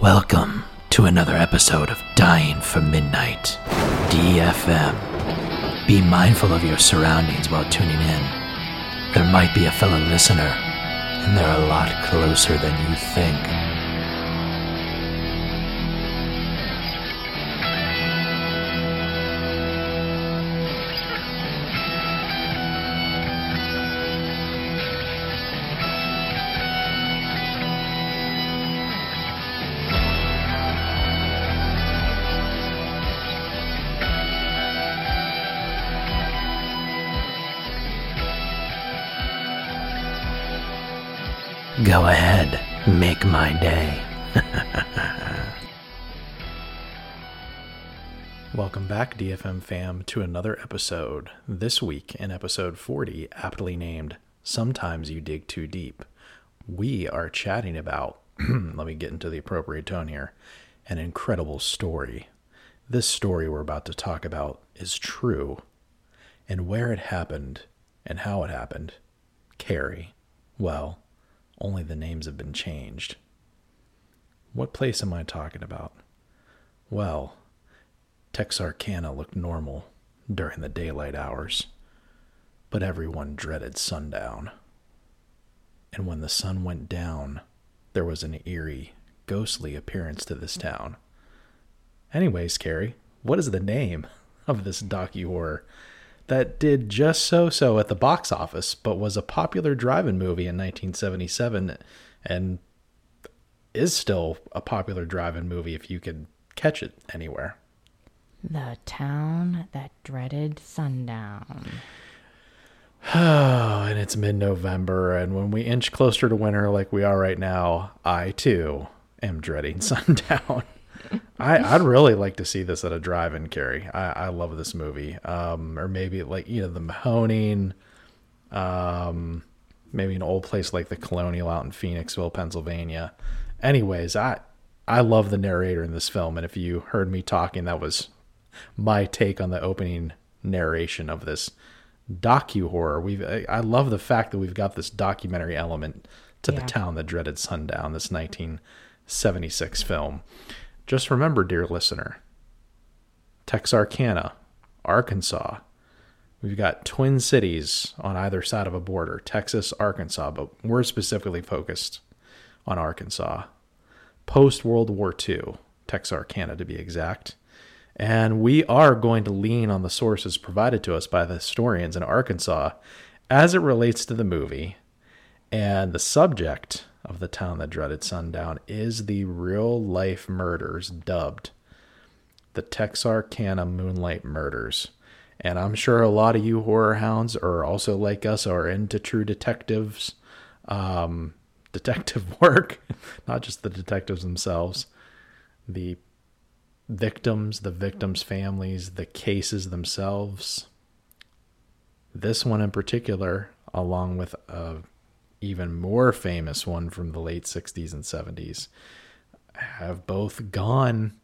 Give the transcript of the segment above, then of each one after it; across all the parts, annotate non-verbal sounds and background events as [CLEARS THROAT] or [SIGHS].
Welcome to another episode of Dying for Midnight, DFM. Be mindful of your surroundings while tuning in. There might be a fellow listener, and they're a lot closer than you think. Go ahead, make my day. [LAUGHS] Welcome back, DFM fam, to another episode. This week, in episode 40, aptly named Sometimes You Dig Too Deep, we are chatting about, [CLEARS THROAT] let me get into the appropriate tone here, an incredible story. This story we're about to talk about is true, and where it happened and how it happened, Carrie, well, only the names have been changed. What place am I talking about? Well, Texarkana looked normal during the daylight hours, but everyone dreaded sundown. And when the sun went down, there was an eerie, ghostly appearance to this town. Anyways, Carrie, what is the name [LAUGHS] of this docu horror that did just so so at the box office, but was a popular drive in movie in 1977 and is still a popular drive in movie if you could catch it anywhere? The town that dreaded sundown. Oh, [SIGHS] and it's mid November, and when we inch closer to winter like we are right now, I too am dreading [LAUGHS] sundown. I, I'd really like to see this at a drive-in, Carrie. I, I love this movie. Um, or maybe like you know the Mahoning, um, maybe an old place like the Colonial out in Phoenixville, Pennsylvania. Anyways, I I love the narrator in this film, and if you heard me talking, that was my take on the opening narration of this docu horror. We've I I love the fact that we've got this documentary element to the town that dreaded sundown. This 1976 film. Just remember, dear listener, Texarkana, Arkansas. We've got twin cities on either side of a border, Texas, Arkansas, but we're specifically focused on Arkansas. Post World War II, Texarkana to be exact. And we are going to lean on the sources provided to us by the historians in Arkansas as it relates to the movie. And the subject of the town that dreaded sundown is the real life murders dubbed the Texarkana Moonlight Murders. And I'm sure a lot of you horror hounds are also like us, are into true detectives, um, [LAUGHS] detective work, [LAUGHS] not just the detectives themselves, the victims, the victims' families, the cases themselves. This one in particular, along with a even more famous one from the late 60s and 70s, have both gone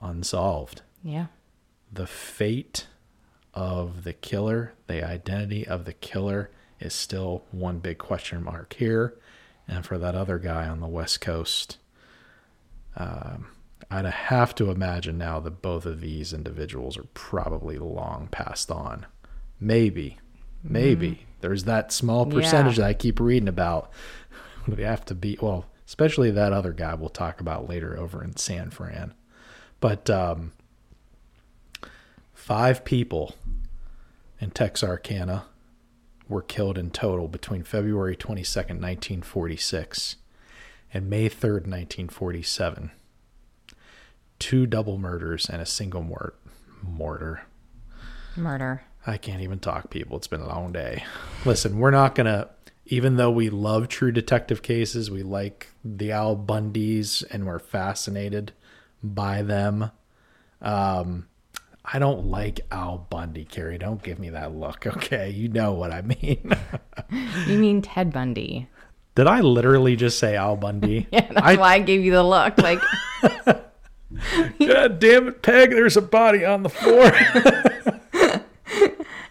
unsolved. Yeah. The fate of the killer, the identity of the killer, is still one big question mark here. And for that other guy on the West Coast, um, I'd have to imagine now that both of these individuals are probably long passed on. Maybe, maybe there's that small percentage Yeah. that I keep reading about. [LAUGHS] We have to be well, especially that other guy we'll talk about later over in San Fran. But um, five people in Texarkana were killed in total between February 22nd, 1946 and May 3rd, 1947. Two double murders and a single mort- mortar. Murder. I can't even talk, people. It's been a long day. Listen, we're not going to, even though we love true detective cases, we like the Al Bundys and we're fascinated by them. Um, I don't like Al Bundy, Carrie. Don't give me that look, [LAUGHS] okay? You know what I mean. [LAUGHS] You mean Ted Bundy? Did I literally just say Al Bundy? [LAUGHS] Yeah, that's I, why I gave you the look. Like, God damn it, Peg! There's a body on the floor.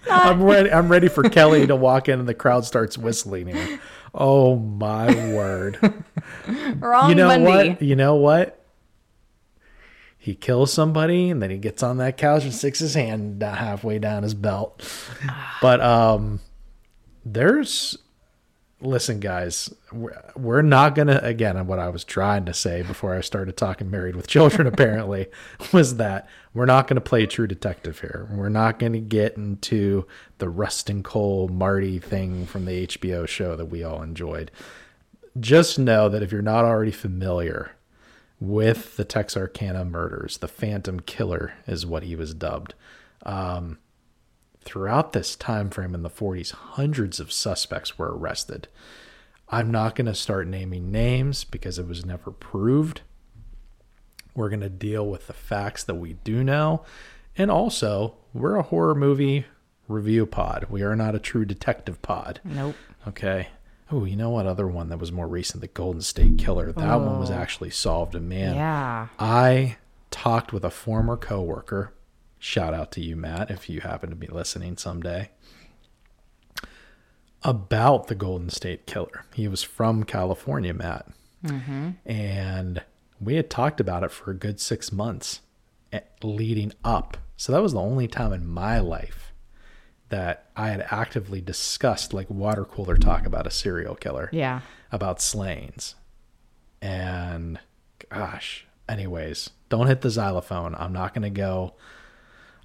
I'm ready. I'm ready for Kelly to walk in and the crowd starts whistling here. Oh my word! Wrong you know Bundy. what? You know what? He kills somebody and then he gets on that couch and sticks his hand halfway down his belt. But um there's listen guys, we're, we're not going to again what I was trying to say before I started talking married with children [LAUGHS] apparently was that we're not going to play true detective here. We're not going to get into the Rustin Cohle Marty thing from the HBO show that we all enjoyed just know that if you're not already familiar with the Texarkana murders, the Phantom Killer is what he was dubbed. Um, throughout this time frame in the 40s, hundreds of suspects were arrested. I'm not going to start naming names because it was never proved. We're going to deal with the facts that we do know. And also, we're a horror movie review pod. We are not a true detective pod. Nope. Okay. Oh, you know what other one that was more recent? The Golden State Killer. That one was oh. actually solved. And man, Yeah. I talked with a former coworker. Shout out to you, Matt, if you happen to be listening someday. About the Golden State Killer. He was from California, Matt. Mm-hmm. And we had talked about it for a good six months eh, leading up. So that was the only time in my life that I had actively discussed like water cooler talk about a serial killer Yeah. about slayings. And gosh, anyways, don't hit the xylophone. I'm not going to go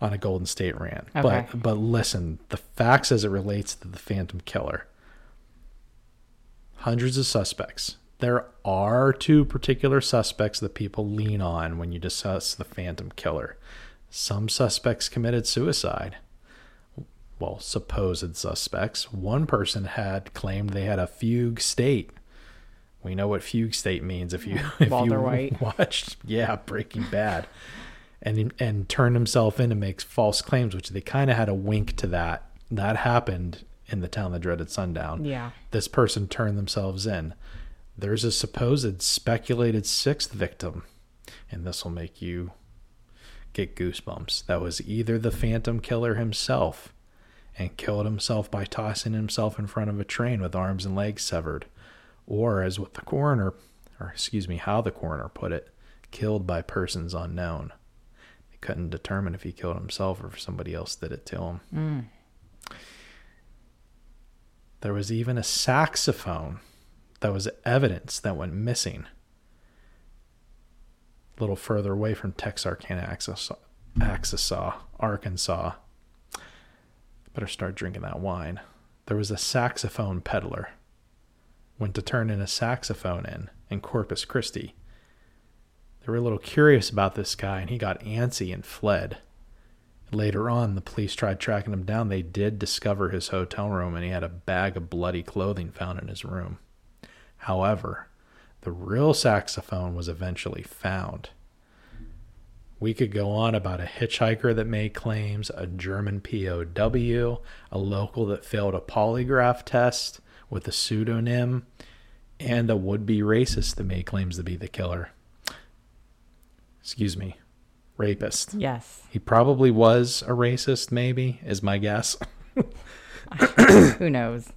on a Golden State rant. Okay. But but listen, the facts as it relates to the Phantom Killer. Hundreds of suspects. There are two particular suspects that people lean on when you discuss the Phantom Killer. Some suspects committed suicide well, supposed suspects. One person had claimed they had a fugue state. We know what fugue state means if you if Walter you White. [LAUGHS] watched yeah Breaking Bad, and and turned himself in and makes false claims, which they kind of had a wink to that. That happened in the town that dreaded sundown. Yeah. This person turned themselves in. There's a supposed speculated sixth victim, and this will make you get goosebumps. That was either the Phantom Killer himself and killed himself by tossing himself in front of a train with arms and legs severed, or as what the coroner, or excuse me, how the coroner put it, killed by persons unknown. They couldn't determine if he killed himself or if somebody else did it to him. Mm. There was even a saxophone that was evidence that went missing. A little further away from Texarkana, Arkansas, Arkansas. Better start drinking that wine. There was a saxophone peddler. Went to turn in a saxophone in in Corpus Christi. They were a little curious about this guy, and he got antsy and fled. Later on, the police tried tracking him down. They did discover his hotel room, and he had a bag of bloody clothing found in his room. However, the real saxophone was eventually found. We could go on about a hitchhiker that made claims, a German POW, a local that failed a polygraph test with a pseudonym, and a would be racist that made claims to be the killer. Excuse me, rapist. Yes. He probably was a racist, maybe, is my guess. [COUGHS] Who knows?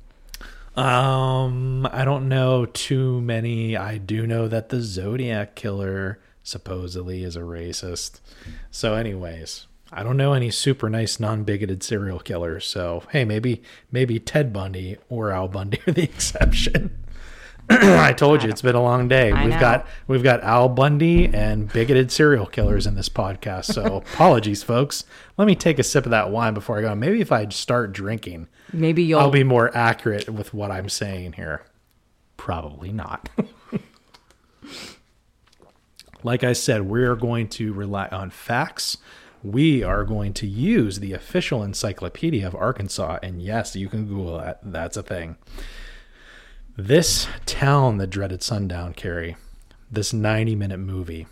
Um, I don't know too many. I do know that the Zodiac killer supposedly is a racist. So, anyways, I don't know any super nice non-bigoted serial killers. So, hey, maybe maybe Ted Bundy or Al Bundy are the [LAUGHS] exception. [CLEARS THROAT] I told you it's been a long day. I we've know. got we've got Al Bundy and bigoted serial killers in this podcast. So [LAUGHS] apologies, folks. Let me take a sip of that wine before I go. Maybe if I start drinking, Maybe you'll. I'll be more accurate with what I'm saying here. Probably not. [LAUGHS] like I said, we're going to rely on facts. We are going to use the official encyclopedia of Arkansas. And yes, you can Google that. That's a thing. This town that dreaded sundown, Carrie, this 90 minute movie,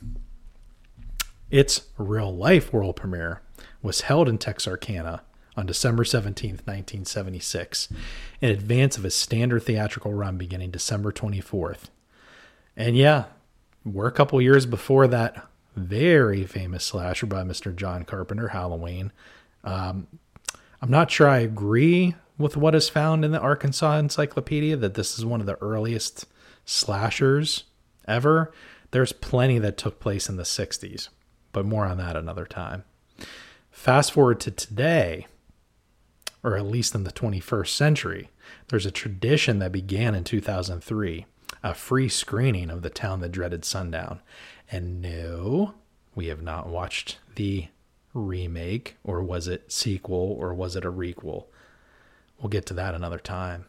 its real life world premiere was held in Texarkana on December 17th, 1976, in advance of a standard theatrical run beginning December 24th. And yeah, we're a couple years before that very famous slasher by Mr. John Carpenter, Halloween. Um, I'm not sure I agree with what is found in the Arkansas Encyclopedia that this is one of the earliest slashers ever. There's plenty that took place in the 60s, but more on that another time. Fast forward to today, or at least in the 21st century, there's a tradition that began in 2003 a free screening of The Town That Dreaded Sundown. And no, we have not watched the remake, or was it sequel, or was it a requel? We'll get to that another time.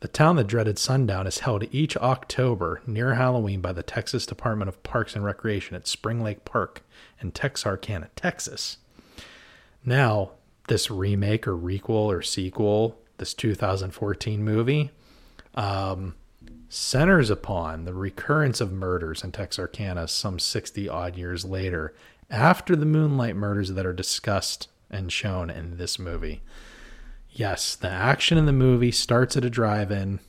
The Town That Dreaded Sundown is held each October near Halloween by the Texas Department of Parks and Recreation at Spring Lake Park in Texarkana, Texas. Now, this remake or requel or sequel, this 2014 movie, um, centers upon the recurrence of murders in Texarkana some 60 odd years later after the Moonlight murders that are discussed and shown in this movie. Yes, the action in the movie starts at a drive in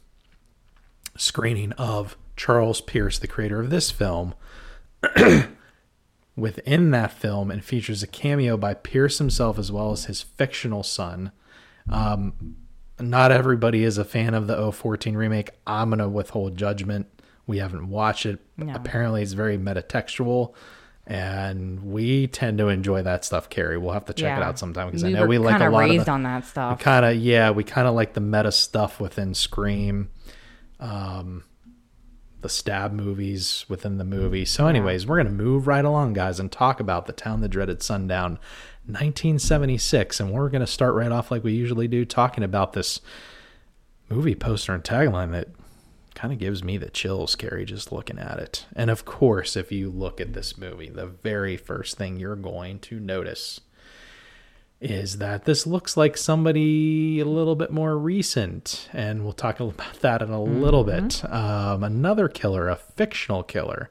screening of Charles Pierce, the creator of this film. [CLEARS THROAT] Within that film, and features a cameo by Pierce himself as well as his fictional son. Um, not everybody is a fan of the 014 remake. I'm going to withhold judgment. We haven't watched it. No. Apparently, it's very metatextual, and we tend to enjoy that stuff. Carrie, we'll have to check it out sometime because I know we like a lot of raised the, on that stuff. kind of yeah we kind of like the meta stuff within scream um the stab movies within the movie so anyways we're gonna move right along guys and talk about the town that dreaded sundown 1976 and we're gonna start right off like we usually do talking about this movie poster and tagline that kind of gives me the chills carrie just looking at it and of course if you look at this movie the very first thing you're going to notice is that this looks like somebody a little bit more recent, and we'll talk [LAUGHS] about that in a little bit. Um, another killer, a fictional killer,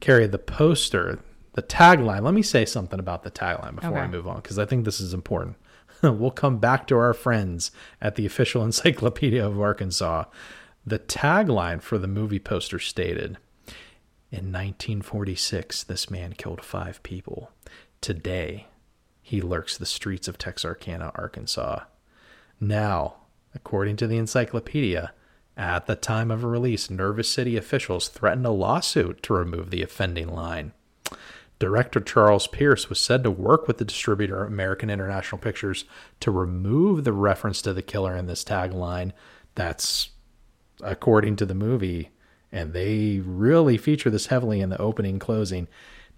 Carrie, the poster, the tagline. Let me say something about the tagline before I move on, because I think this is important. [LAUGHS] we'll come back to our friends at the official [LAUGHS] Encyclopedia of Arkansas. The tagline for the movie poster stated In 1946, this man killed five people. Today, he lurks the streets of Texarkana, Arkansas. Now, according to the encyclopedia, at the time of release, Nervous City officials threatened a lawsuit to remove the offending line. Director Charles Pierce was said to work with the distributor American International Pictures to remove the reference to the killer in this tagline. That's according to the movie, and they really feature this heavily in the opening closing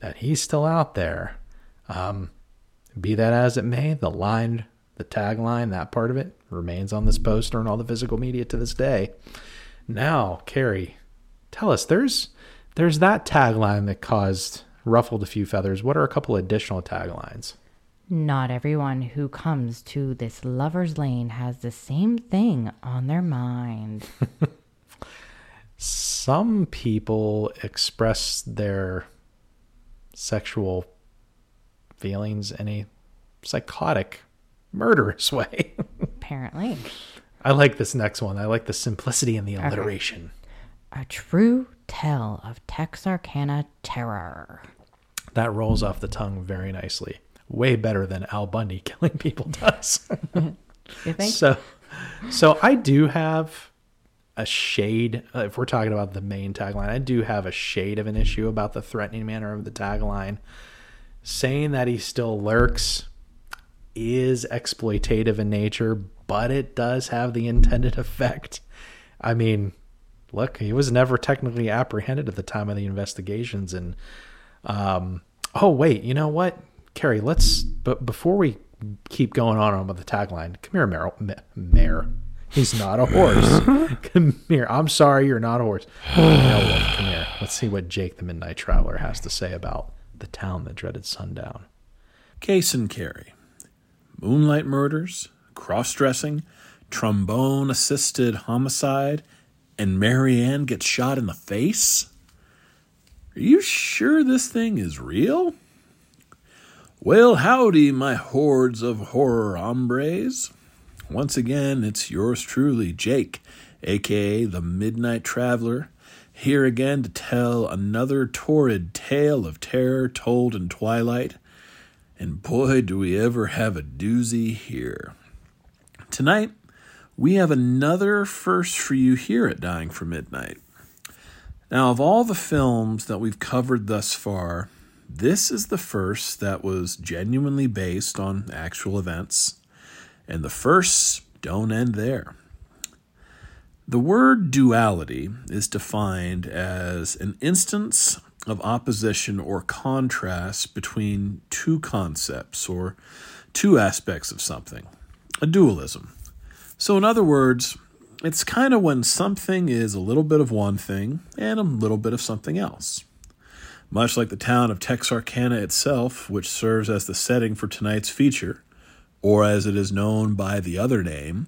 that he's still out there. Um, be that as it may, the line, the tagline, that part of it remains on this poster and all the physical media to this day. Now, Carrie, tell us there's there's that tagline that caused ruffled a few feathers. What are a couple additional taglines? Not everyone who comes to this lover's lane has the same thing on their mind. [LAUGHS] Some people express their sexual feelings in a psychotic, murderous [LAUGHS] way. Apparently. I like this next one. I like the simplicity and the alliteration. A true tale of Texarkana terror. That rolls off the tongue very nicely. Way better than Al Bundy [LAUGHS] killing people does. You think? so, so I do have a shade. uh, If we're talking about the main tagline, I do have a shade of an issue about the threatening manner of the tagline. Saying that he still lurks is exploitative in nature, but it does have the intended effect. I mean, look, he was never technically apprehended at the time of the investigations, and um, oh wait, you know what, Carrie? Let's but before we keep going on about the tagline, come here, Mayor. Ma- Mayor. He's not a horse. [LAUGHS] come here. I'm sorry, you're not a horse. Now, come here. Let's see what Jake the Midnight Traveler has to say about the town that dreaded sundown. Case and carry. Moonlight murders, cross dressing, trombone assisted homicide, and Marianne gets shot in the face? Are you sure this thing is real? Well, howdy, my hordes of horror hombres. Once again, it's yours truly, Jake, aka the Midnight Traveler, here again to tell another torrid tale of terror told in twilight. And boy, do we ever have a doozy here. Tonight, we have another first for you here at Dying for Midnight. Now, of all the films that we've covered thus far, this is the first that was genuinely based on actual events, and the firsts don't end there. The word duality is defined as an instance of opposition or contrast between two concepts or two aspects of something, a dualism. So, in other words, it's kind of when something is a little bit of one thing and a little bit of something else. Much like the town of Texarkana itself, which serves as the setting for tonight's feature, or as it is known by the other name,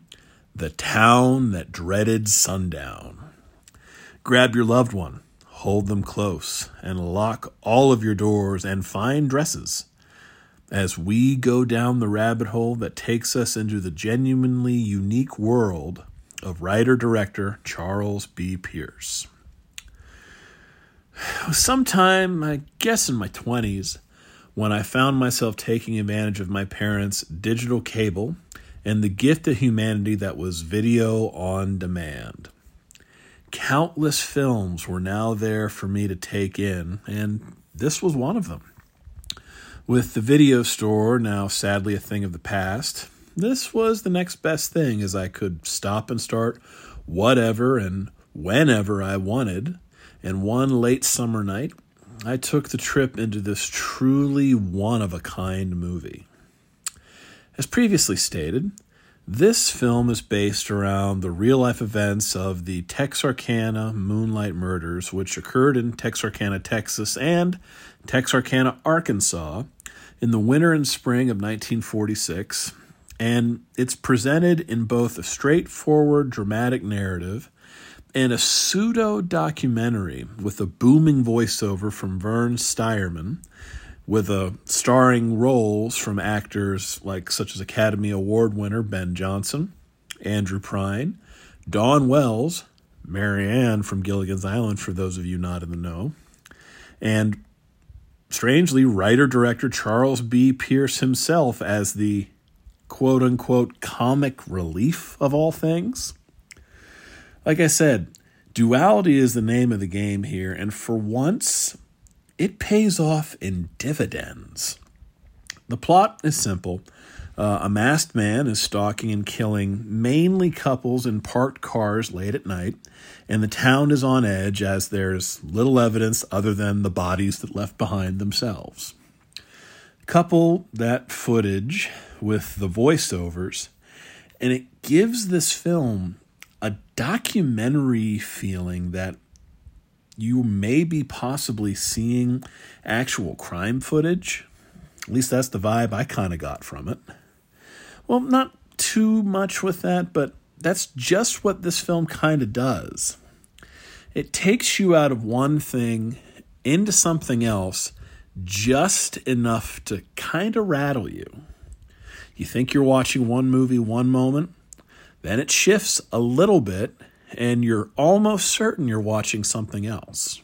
the town that dreaded sundown. Grab your loved one, hold them close, and lock all of your doors and fine dresses as we go down the rabbit hole that takes us into the genuinely unique world of writer director Charles B. Pierce. Sometime, I guess in my 20s, when I found myself taking advantage of my parents' digital cable and the gift of humanity that was video on demand. Countless films were now there for me to take in, and this was one of them. With the video store now sadly a thing of the past, this was the next best thing as I could stop and start whatever and whenever I wanted. And one late summer night, I took the trip into this truly one of a kind movie. As previously stated, this film is based around the real life events of the Texarkana Moonlight Murders, which occurred in Texarkana, Texas, and Texarkana, Arkansas, in the winter and spring of 1946. And it's presented in both a straightforward dramatic narrative and a pseudo documentary with a booming voiceover from Vern Stierman with a starring roles from actors like such as Academy Award winner Ben Johnson, Andrew Prine, Dawn Wells, Mary Ann from Gilligan's Island for those of you not in the know, and strangely writer director Charles B. Pierce himself as the quote unquote comic relief of all things. Like I said, duality is the name of the game here, and for once, it pays off in dividends. The plot is simple. Uh, a masked man is stalking and killing mainly couples in parked cars late at night, and the town is on edge as there's little evidence other than the bodies that left behind themselves. Couple that footage with the voiceovers, and it gives this film documentary feeling that you may be possibly seeing actual crime footage. At least that's the vibe I kind of got from it. Well, not too much with that, but that's just what this film kind of does. It takes you out of one thing into something else just enough to kind of rattle you. You think you're watching one movie one moment, then it shifts a little bit and you're almost certain you're watching something else.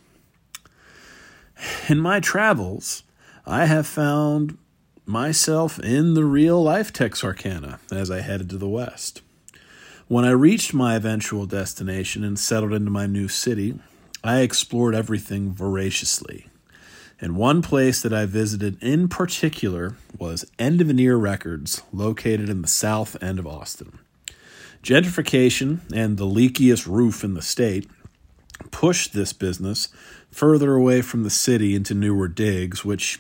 In my travels, I have found myself in the real life Texarkana as I headed to the west. When I reached my eventual destination and settled into my new city, I explored everything voraciously. And one place that I visited in particular was End of an Ear Records, located in the south end of Austin. Gentrification and the leakiest roof in the state pushed this business further away from the city into newer digs, which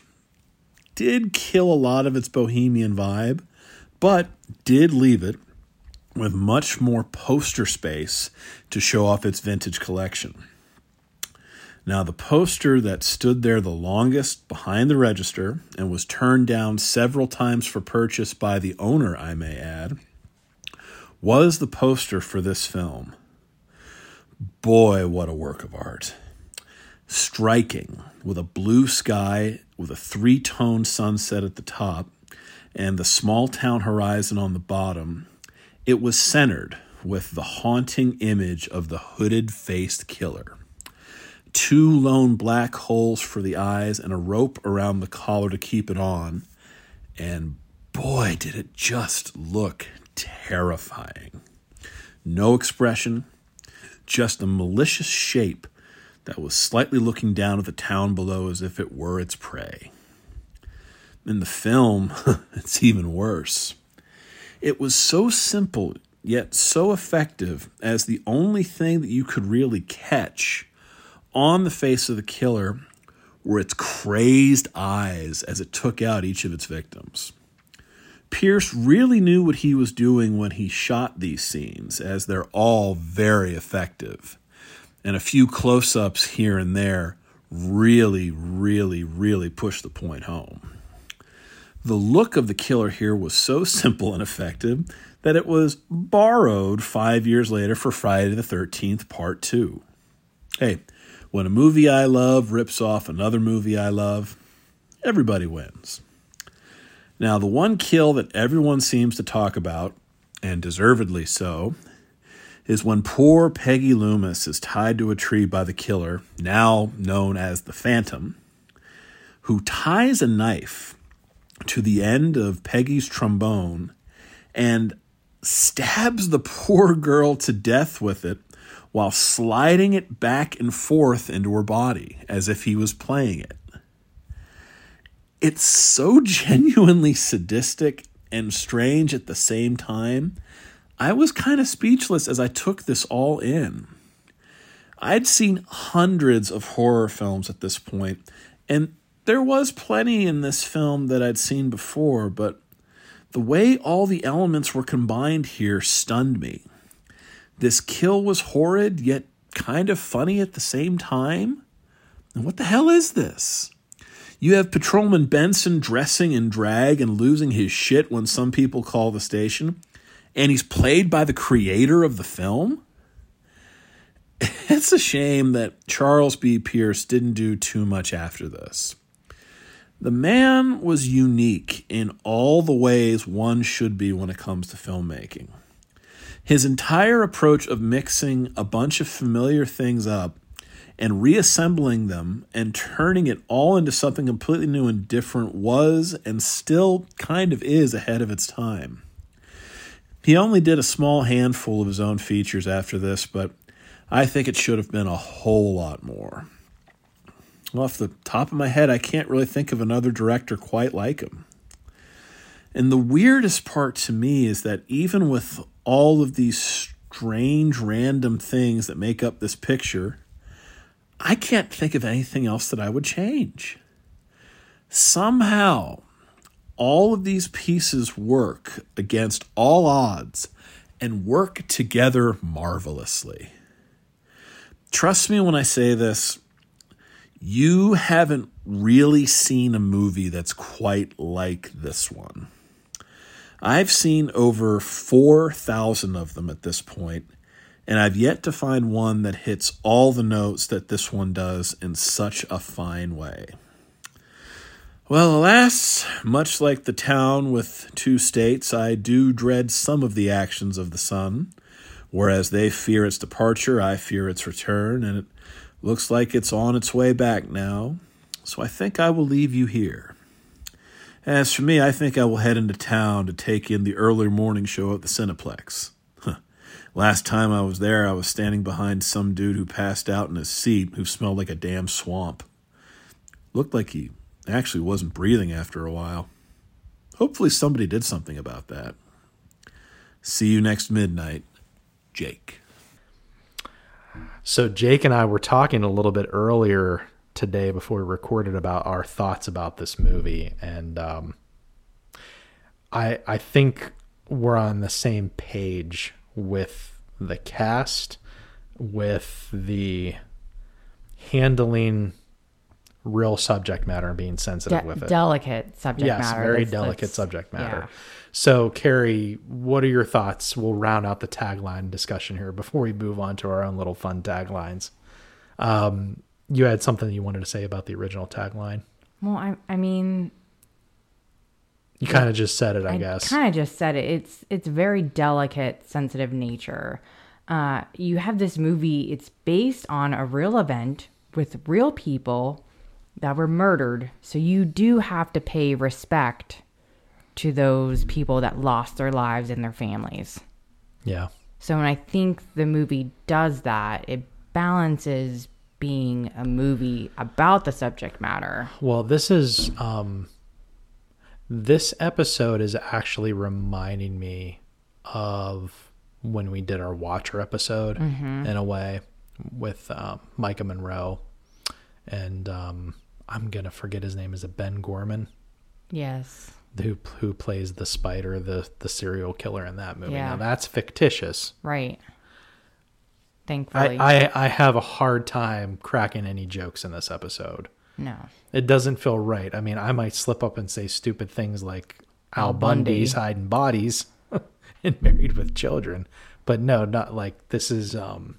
did kill a lot of its bohemian vibe, but did leave it with much more poster space to show off its vintage collection. Now, the poster that stood there the longest behind the register and was turned down several times for purchase by the owner, I may add, was the poster for this film. Boy, what a work of art. Striking, with a blue sky, with a three tone sunset at the top, and the small town horizon on the bottom, it was centered with the haunting image of the hooded faced killer. Two lone black holes for the eyes and a rope around the collar to keep it on. And boy, did it just look terrifying. No expression, just a malicious shape that was slightly looking down at the town below as if it were its prey. In the film, [LAUGHS] it's even worse. It was so simple, yet so effective, as the only thing that you could really catch on the face of the killer were its crazed eyes as it took out each of its victims. Pierce really knew what he was doing when he shot these scenes, as they're all very effective. And a few close ups here and there really, really, really push the point home. The look of the killer here was so [LAUGHS] simple and effective that it was borrowed five years later for Friday the 13th, Part 2. Hey, when a movie I love rips off another movie I love, everybody wins. Now, the one kill that everyone seems to talk about, and deservedly so, is when poor Peggy Loomis is tied to a tree by the killer, now known as the Phantom, who ties a knife to the end of Peggy's trombone and stabs the poor girl to death with it while sliding it back and forth into her body as if he was playing it. It's so [LAUGHS] genuinely sadistic and strange at the same time. I was kind of speechless as I took this all in. I'd seen hundreds of horror films at this point, and there was plenty in this film that I'd seen before, but the way all the elements were combined here stunned me. This kill was horrid, yet kind of funny at the same time. And what the hell is this? You have Patrolman Benson dressing in drag and losing his shit when some people call the station, and he's played by the creator of the film? [LAUGHS] It's a shame that Charles B. Pierce didn't do too much after this. The man was unique in all the ways one should be when it comes to filmmaking. His entire approach of mixing a bunch of familiar things up and reassembling them and turning it all into something completely new and different was and still kind of is ahead of its time. He only did a small handful of his own features after this, but I think it should have been a whole lot more off the top of my head, I can't really think of another director quite like him. And the weirdest part to me is that even with all of these strange, random things that make up this picture, I can't think of anything else that I would change. Somehow, all of these pieces work against all odds and work together marvelously. Trust me when I say this, you haven't really seen a movie that's quite like this one. I've seen over 4,000 of them at this point, and I've yet to find one that hits all the notes that this one does in such a fine way. Well, alas, much like the town with two states, I do dread some of the actions of the sun. Whereas they fear its departure, I fear its return, and it Looks like it's on its way back now, so I think I will leave you here. As for me, I think I will head into town to take in the early morning show at the Cineplex. Last time I was there, I was standing behind some dude who passed out in his seat who smelled like a damn swamp. Looked like he actually wasn't breathing after a while. Hopefully, somebody did something about that. See you next midnight, Jake. So Jake and I were talking a little bit earlier today before we recorded about our thoughts about this movie, and um, I I think we're on the same page with the cast, with the handling real subject matter and being sensitive De- with it. Delicate subject yes, matter. very That's- delicate that's- subject matter. yeah. So, Carrie, what are your thoughts? We'll round out the tagline discussion here before we move on to our own little fun taglines. Um, you had something you wanted to say about the original tagline. Well, I, I mean, You kind of just said it, I, guess. kind of just said it. It's it's very delicate, sensitive nature. Uh, you have this movie. It's based on a real event with real people that were murdered. So you do have to pay respect to those people that lost their lives and their families. yeah. So when I think the movie does that, it balances being a movie about the subject matter. Well, this is um this episode is actually reminding me of when we did our Watcher episode in a way with uh, Maika Monroe and um I'm gonna forget his name. Is it Ben Gorman? Yes. Who who plays the spider, the the serial killer in that movie? Yeah. Now that's fictitious. Right. Thankfully. I, I I have a hard time cracking any jokes in this episode. No. It doesn't feel right. I mean, I might slip up and say stupid things like Al, Al Bundy. Bundy's hiding bodies [LAUGHS] and married with children, but no, not like this is. um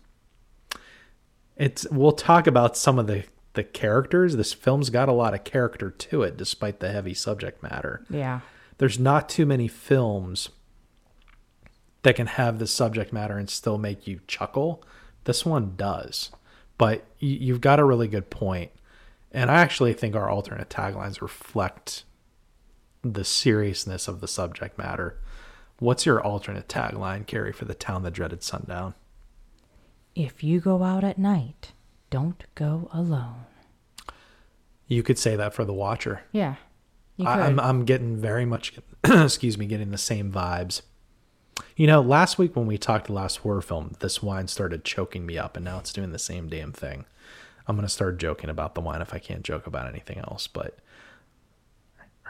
It's we'll talk about some of the the characters. This film's got a lot of character to it, despite the heavy subject matter. Yeah. There's not too many films that can have the subject matter and still make you chuckle. This one does. But you've got a really good point. And I actually think our alternate taglines reflect the seriousness of the subject matter. What's your alternate tagline, Carrie, for the town that dreaded sundown? If you go out at night, don't go alone. You could say that for the watcher. Yeah. I, I'm I'm getting very much, [CLEARS THROAT] excuse me, getting the same vibes. You know, last week when we talked the last horror film, this wine started choking me up, and now it's doing the same damn thing. I'm gonna start joking about the wine if I can't joke about anything else. But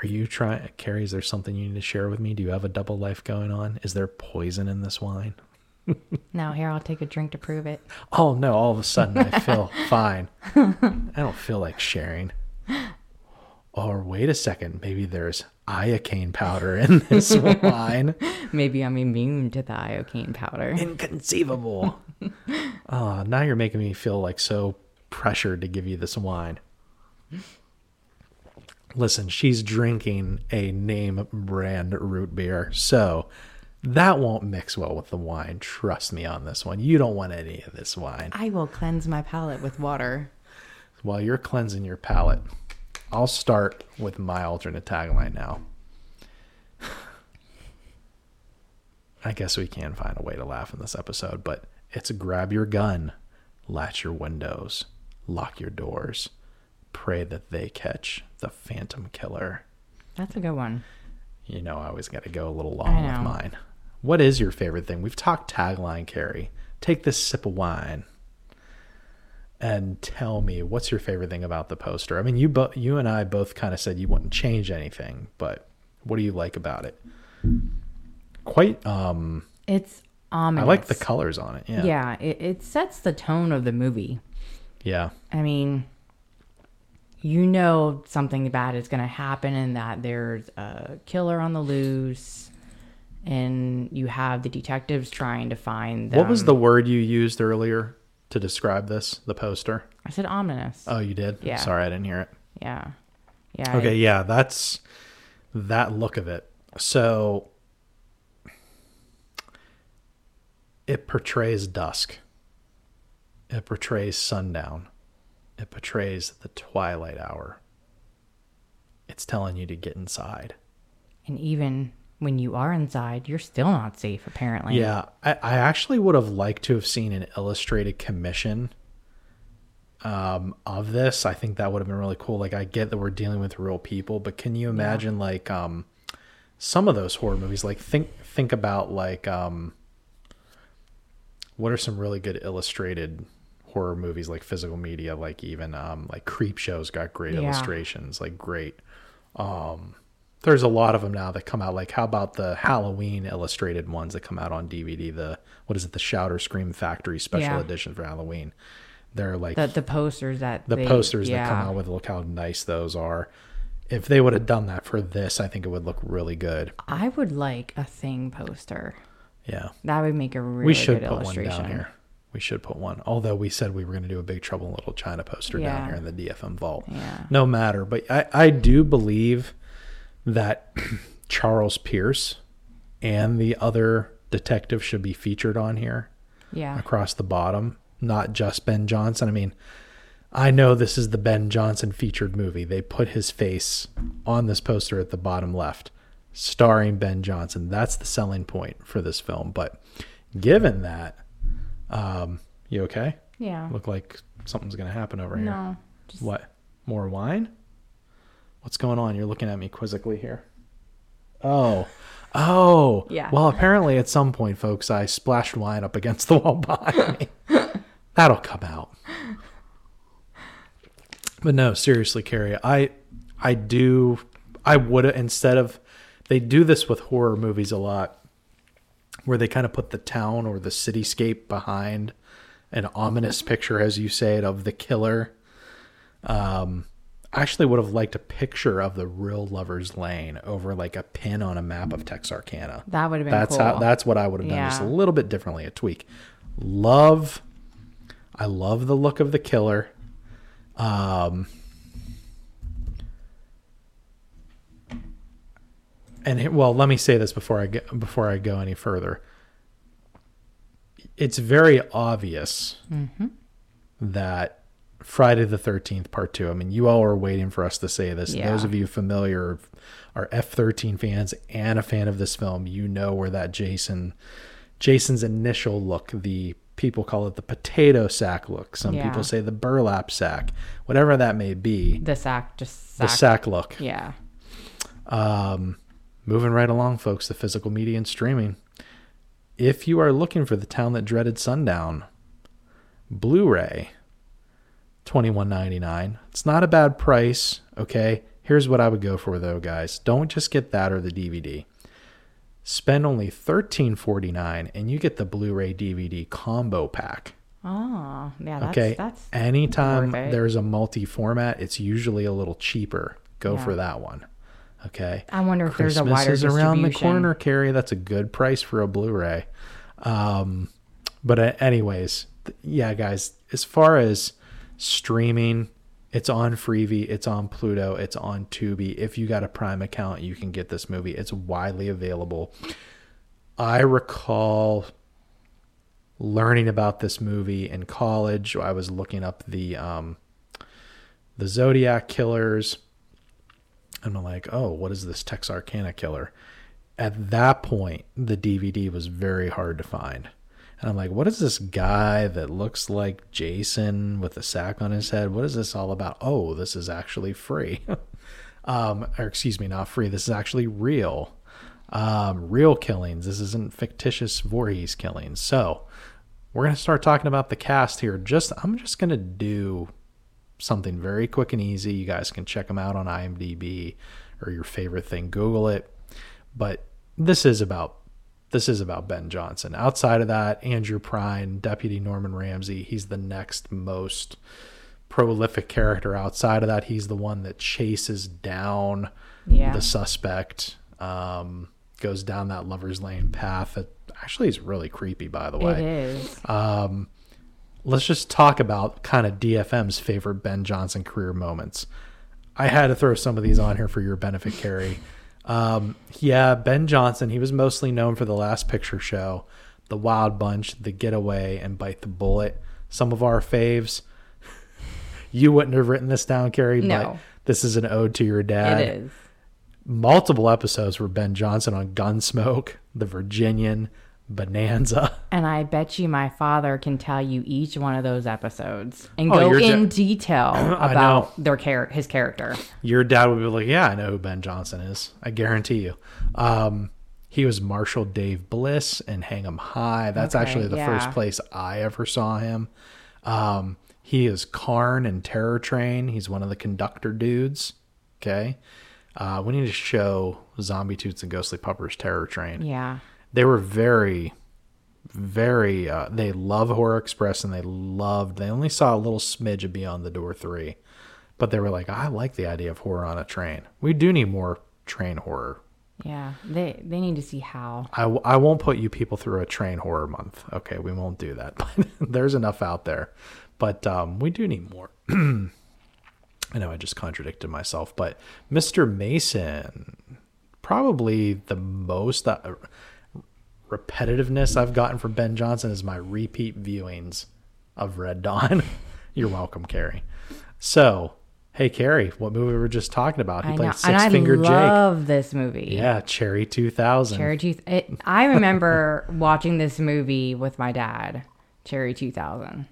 are you trying, Carrie? Is there something you need to share with me? Do you have a double life going on? Is there poison in this wine? [LAUGHS] now here I'll take a drink to prove it. Oh no! All of a sudden, I feel [LAUGHS] fine. I don't feel like sharing. Or wait a second, maybe there's iocane powder in this wine. [LAUGHS] Maybe I'm immune to the iocane powder. Inconceivable. oh, now you're making me feel like so pressured to give you this wine. Listen, she's drinking a name brand root beer, so that won't mix well with the wine. Trust me on this one. You don't want any of this wine. I will cleanse my palate with water. While you're cleansing your palate, I'll start with my alternate tagline now. I guess we can find a way to laugh in this episode, but it's grab your gun, latch your windows, lock your doors, pray that they catch the phantom killer. That's a good one. You know, I always got to go a little long with mine. What is your favorite thing? We've talked tagline, Carrie. Take this sip of wine and tell me what's your favorite thing about the poster. I mean, you bo- you and I both kind of said you wouldn't change anything, but what do you like about it? Quite um It's I like the colors on it. Yeah. Yeah, it, it sets the tone of the movie. Yeah. I mean, you know something bad is going to happen and that there's a killer on the loose and you have the detectives trying to find them. What was the word you used earlier to describe this, the poster? I said ominous. Oh, you did? Yeah. Sorry, I didn't hear it. yeah. Yeah. Okay, yeah, that's that look of it. So it portrays dusk. It portrays sundown. It portrays the twilight hour. It's telling you to get inside. And even when you are inside, you're still not safe, apparently. Yeah, I, I actually would have liked to have seen an illustrated commission um, of this. I think that would have been really cool. Like, I get that we're dealing with real people, but can you imagine like um, some of those horror movies? Like, think think about like um, what are some really good illustrated horror movies like physical media like even um like creep shows got great Yeah. illustrations like great. Um there's a lot of them now that come out. Like how about the halloween illustrated ones that come out on dvd the what is it? The shouter scream factory special Yeah. edition for halloween. They're like The, the posters that the they- posters that come out with look how nice those are. If they would have done that for this i think it would look really good. I would like a thing poster. yeah. That would make a really we should good put one illustration. down here we should put one although we said we were going to do a big trouble in little china poster down here in the dfm vault Yeah. no matter but i i do believe that [CLEARS THROAT] charles pierce and the other detective should be featured on here Yeah. across the bottom, not just Ben Johnson. I mean, I know this is the Ben Johnson featured movie. They put his face on this poster at the bottom left, starring Ben Johnson. That's the selling point for this film. But given that, um, you okay? Yeah. Look like something's gonna happen over here. No. Just What? More wine? What's going on? You're looking at me quizzically here. Oh. Oh. Yeah. Well, apparently at some point, folks, I splashed wine up against the wall [LAUGHS] behind me. That'll come out. But no, seriously, Carrie, I I do I would instead of they do this with horror movies a lot where they kind of put the town or the cityscape behind an ominous picture as you say it of the killer um, I actually would have liked a picture of the real lovers lane over like a pin on a map of Texarkana. That would have been That's cool. how that's what I would have done just a little bit differently, a tweak. Love I love the look of the killer. Um and well, let me say this before I get before I go any further. It's very obvious that Friday the Thirteenth Part Two. I mean, you all are waiting for us to say this. Yeah. Those of you familiar are F thirteen fans and a fan of this film. You know where that Jason, Jason's initial look. The people call it the potato sack look. Some Yeah. people say the burlap sack. Whatever that may be, the sack just the sack. sack look. Yeah. Um, moving right along, folks, the physical media and streaming. If you are looking for the town that dreaded sundown, Blu-ray, twenty one ninety nine. It's not a bad price. Okay, here's what I would go for though, guys. Don't just get that or the DVD. Spend only thirteen forty nine, and you get the Blu-ray DVD combo pack. Oh, yeah. That's, Okay. That's Anytime there's a multi format, it's usually a little cheaper. Go Yeah. for that one. Okay. I wonder if there's a Christmas wider is around the corner, Carrie. That's a good price for a Blu-ray. Um, but uh, anyways, th- yeah, guys. As far as streaming, it's on Freevee, it's on Pluto, it's on Tubi. If you got a Prime account, you can get this movie. It's widely available. I recall learning about this movie in college. I was looking up the um, the Zodiac killers, and I'm like, oh, what is this Texarkana killer? At that point, the DVD was very hard to find. And I'm like, what is this guy that looks like Jason with a sack on his head? What is this all about? Oh, this is actually free. [LAUGHS] um, or excuse me, not free. This is actually real. Um, real killings. This isn't fictitious Voorhees killings. So we're gonna start talking about the cast here. Just I'm just gonna do something very quick and easy. You guys can check them out on IMDb or your favorite thing. Google it. But this is about this is about Ben Johnson. Outside of that, Andrew Prine, Deputy Norman Ramsey, he's the next most prolific character. Outside of that, he's the one that chases down Yeah. the suspect. Um, goes down that lover's lane path that actually is really creepy, by the way It is. Let's just talk about kind of DFM's favorite Ben Johnson career moments. I had to throw some of these on here for your benefit, Carrie. Um, yeah, Ben Johnson, he was mostly known for the last picture show, The Wild Bunch, The Getaway, and Bite the Bullet. Some of our faves. [LAUGHS] You wouldn't have written this down, Carrie, but No. this is an ode to your dad it is. multiple episodes were Ben Johnson on Gunsmoke, The Virginian, Bonanza. [LAUGHS] And I bet you my father can tell you each one of those episodes and Oh, go in de- detail [CLEARS THROAT] about their char- his character. Your dad would be like, "Yeah, I know who Ben Johnson is. I guarantee you." Um, he was Marshal Dave Bliss in Hang 'Em High. That's Okay, actually the yeah. first place I ever saw him. Um, he is Carne in Terror Train. He's one of the conductor dudes. Okay, uh, we need to show Zombie Toots and Ghostly Puppers Terror Train. Yeah. They were very very uh, they love horror express and they loved they only saw a little smidge of beyond the door 3 but they were like i like the idea of horror on a train we do need more train horror Yeah. They they need to see how. I, w- I won't put you people through a train horror month okay we won't do that [LAUGHS] but there's enough out there but um, we do need more [CLEARS THROAT] i know i just contradicted myself but mr mason probably the most uh, repetitiveness I've gotten from Ben Johnson is my repeat viewings of Red Dawn. [LAUGHS] You're welcome, Carrie. So, hey, Carrie, what movie we were just talking about? He I played know. Six And I Finger Jake. love this movie. Yeah, Cherry 2000. Cherry Tooth. It, I remember [LAUGHS] watching this movie with my dad, Cherry 2000.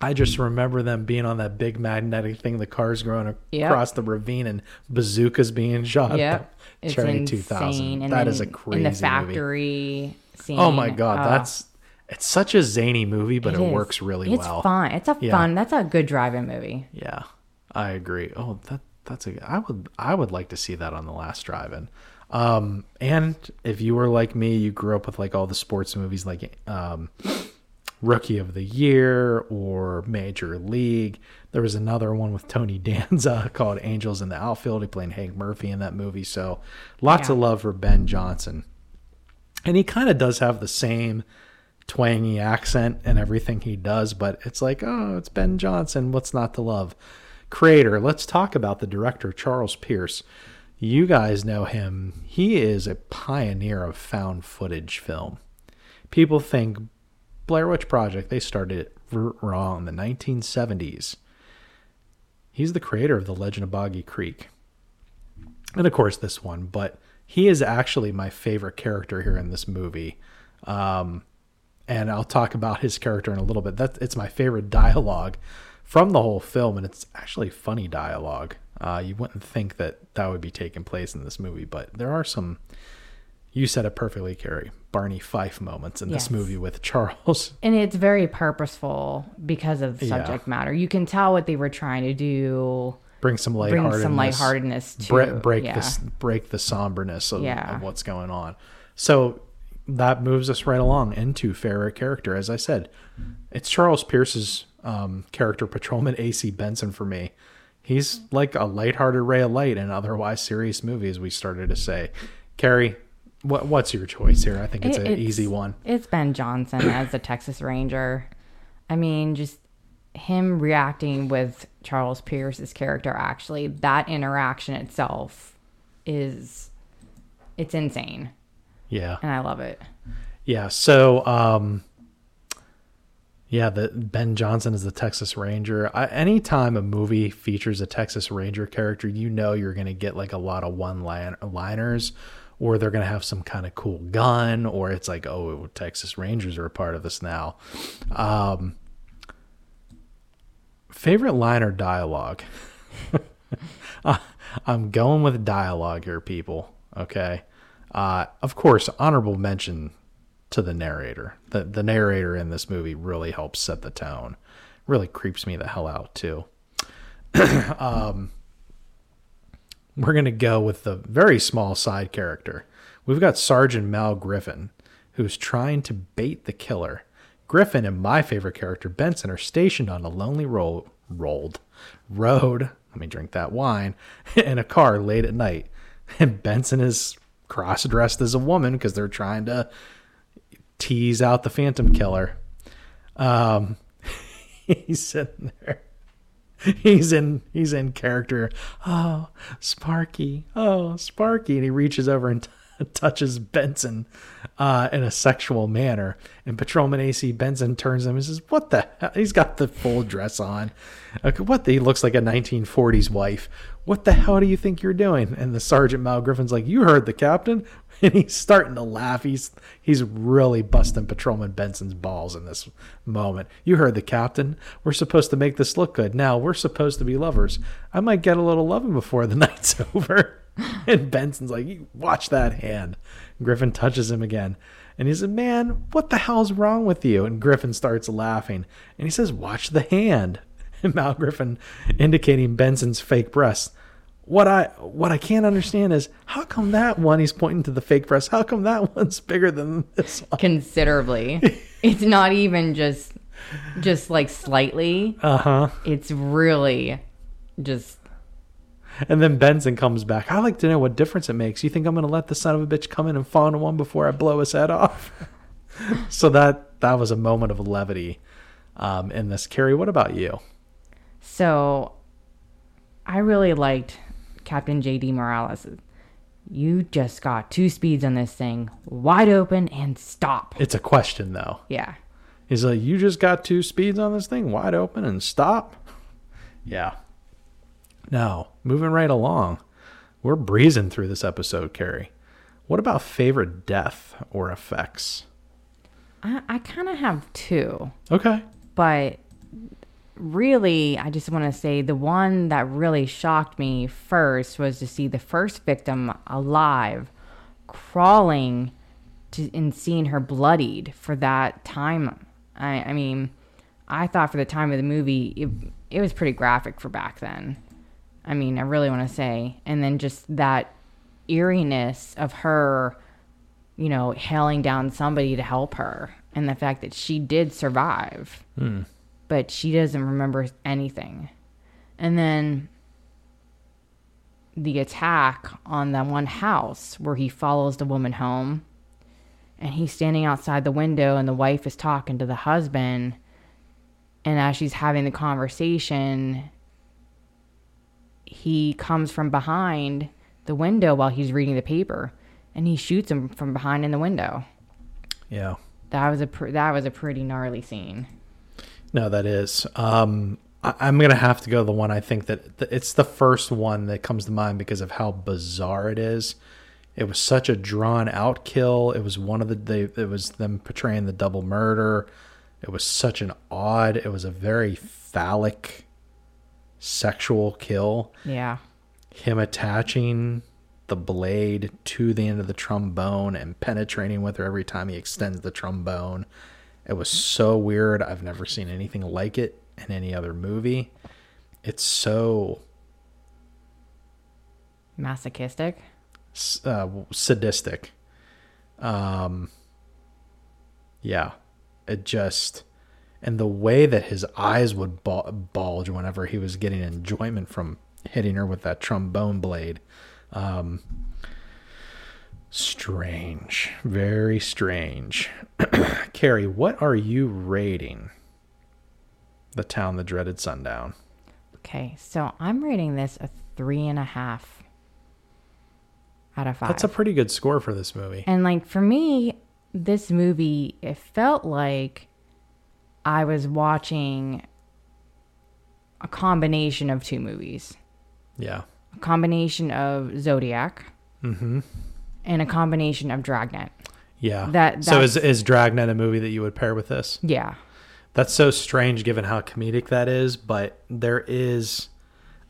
I just remember them being on that big magnetic thing, the cars going Yep. across the ravine, and bazookas being shot. Yep. It's insane. 2000. And That then is a crazy movie. in the movie. factory scene. Oh my god, uh, that's it's such a zany movie, but it works really it's well. It's fun. It's a Yeah. fun. That's a good drive-in movie. Yeah, I agree. Oh, that that's a. I would I would like to see that on the last drive-in. Um, and if you were like me, you grew up with like all the sports movies, like um, Rookie of the Year or Major League. There was another one with Tony [LAUGHS] Danza called Angels in the Outfield. He played Hank Murphy in that movie. So lots Yeah. of love for Ben Johnson. And he kind of does have the same twangy accent and everything he does, but it's like, oh, it's Ben Johnson. What's not to love? Creator. Let's talk about the director, Charles Pierce. You guys know him. He is a pioneer of found footage film. People think Blair Witch Project, they started it wrong in the 1970s. He's the creator of The Legend of Boggy Creek. And of course, this one, but he is actually my favorite character here in this movie. Um, and I'll talk about his character in a little bit. That it's my favorite dialogue from the whole film, and it's actually funny dialogue. Uh, you wouldn't think that that would be taking place in this movie, but there are some. You said it perfectly, Carrie. Barney Fife moments in this Yes. movie with Charles. [LAUGHS] And it's very purposeful because of the Yeah. subject matter. You can tell what they were trying to do. Bring some Bring lightheartedness. some lightheartedness to break break yeah. this break the somberness of, Yeah. of what's going on. So that moves us right along into favorite character. As I said, it's Charles Pierce's um, character, Patrolman [LAUGHS] AC Benson, for me. He's like a lighthearted ray of light in otherwise serious movies. We started to say, Carrie, what what's your choice here? I think it's It- an easy one. It's Ben Johnson as the Texas Ranger. I mean, just him reacting with Charles Pierce's character actually, that interaction itself is it's insane. Yeah. And I love it. Yeah. So, um, yeah, the Ben Johnson is the Texas Ranger. I, anytime a movie features a Texas Ranger character, you know you're going to get like a lot of one line liners, or they're going to have some kind of cool gun, or it's like, oh, Texas Rangers are a part of this now. Um, favorite line or dialogue? [LAUGHS] Uh, I'm going with dialogue here, people. Okay. Uh, of course, honorable mention to the narrator. The the narrator in this movie really helps set the tone. Really creeps me the hell out too. [CLEARS THROAT] um, we're gonna go with the very small side character. We've got Sergeant Mal Griffin, who's trying to bait the killer. Griffin and my favorite character Benson are stationed on a lonely ro- rolled road. Let me drink that wine [LAUGHS] in a car late at night, and Benson is cross dressed as a woman because they're trying to tease out the Phantom Killer. Um, [LAUGHS] he's sitting there. [LAUGHS] He's in he's in character. Oh, Sparky. Oh, Sparky. And he reaches over and t- [LAUGHS] touches Benson uh, in a sexual manner. And Patrolman AC Benson turns him and says, What the hell? He's got the full dress on. Okay, what? The, he looks like a 1940s wife. What the hell do you think you're doing? And the Sergeant Mal Griffin's like, You heard the captain. [LAUGHS] And he's starting to laugh. He's he's really busting Patrolman Benson's balls in this moment. You heard the captain. We're supposed to make this look good. Now we're supposed to be lovers. I might get a little loving before the [LAUGHS] night's over. And Benson's like, watch that hand. Griffin touches him again. And he said, Man, what the hell's wrong with you? And Griffin starts laughing. And he says, Watch the hand. [LAUGHS] And Mal Griffin indicating Benson's fake breast what I what I can't understand is how come that one he's pointing to the fake breast? How come that [LAUGHS] one's bigger than this one? Considerably. it's not even just just like slightly. Uh huh. It's really just And then Benson comes back. I like to know what difference it makes. You think I'm gonna let the son of a bitch come in and into one before I blow his head off? [LAUGHS] so that that was a moment of levity um, in this. Carrie, what about you? So I really liked Captain JD Morales. You just got two speeds on this thing, wide open and stop. It's a question though. Yeah. He's like, you just got two speeds on this thing, wide open and stop. Yeah. Now, moving right along, we're breezing through this episode, Carrie. What about favorite death or effects? I, I kind of have two, Okay. but really, I just want to say the one that really shocked me first was to see the first victim alive crawling to, and seeing her bloodied for that time. I, I mean, I thought for the time of the movie, it, it was pretty graphic for back then. I mean, I really want to say. And then just that eeriness of her, you know, hailing down somebody to help her and the fact that she did survive, hmm. But she doesn't remember anything. And then the attack on that one house where he follows the woman home and he's standing outside the window and the wife is talking to the husband and as she's having the conversation he comes from behind the window while he's reading the paper and he shoots him from behind in the window Yeah. that was a pr- that was a pretty gnarly scene No, that is. Um, I, I'm gonna have to go to the one I think that th- it's the first one that comes to mind because of how bizarre it is. It was such a drawn out kill. It was one of the they, it was them portraying the double murder. It was such an odd. It was a very phallic, sexual kill. yeah Him attaching the blade to the end of the trombone and penetrating with her every time he extends the trombone. It was so weird. I've never seen anything like it in any other movie. It's so masochistic uh, sadistic. Um, yeah, it just and the way that his eyes would bulge whenever he was getting enjoyment from hitting her with that trombone blade. Um, strange, very strange. [CLEARS THROAT] Carrie, what are you rating? The town, the dreaded sundown. okay so i'm rating this a three and a half out of five That's a pretty good score for this movie. And like for me, this movie, it felt like I was watching a combination of two movies. Yeah. A combination of Zodiac mm-hmm. And a combination of Dragnet. Yeah. That- so is is Dragnet a movie that you would pair with this? Yeah. That's so strange given how comedic that is, but there is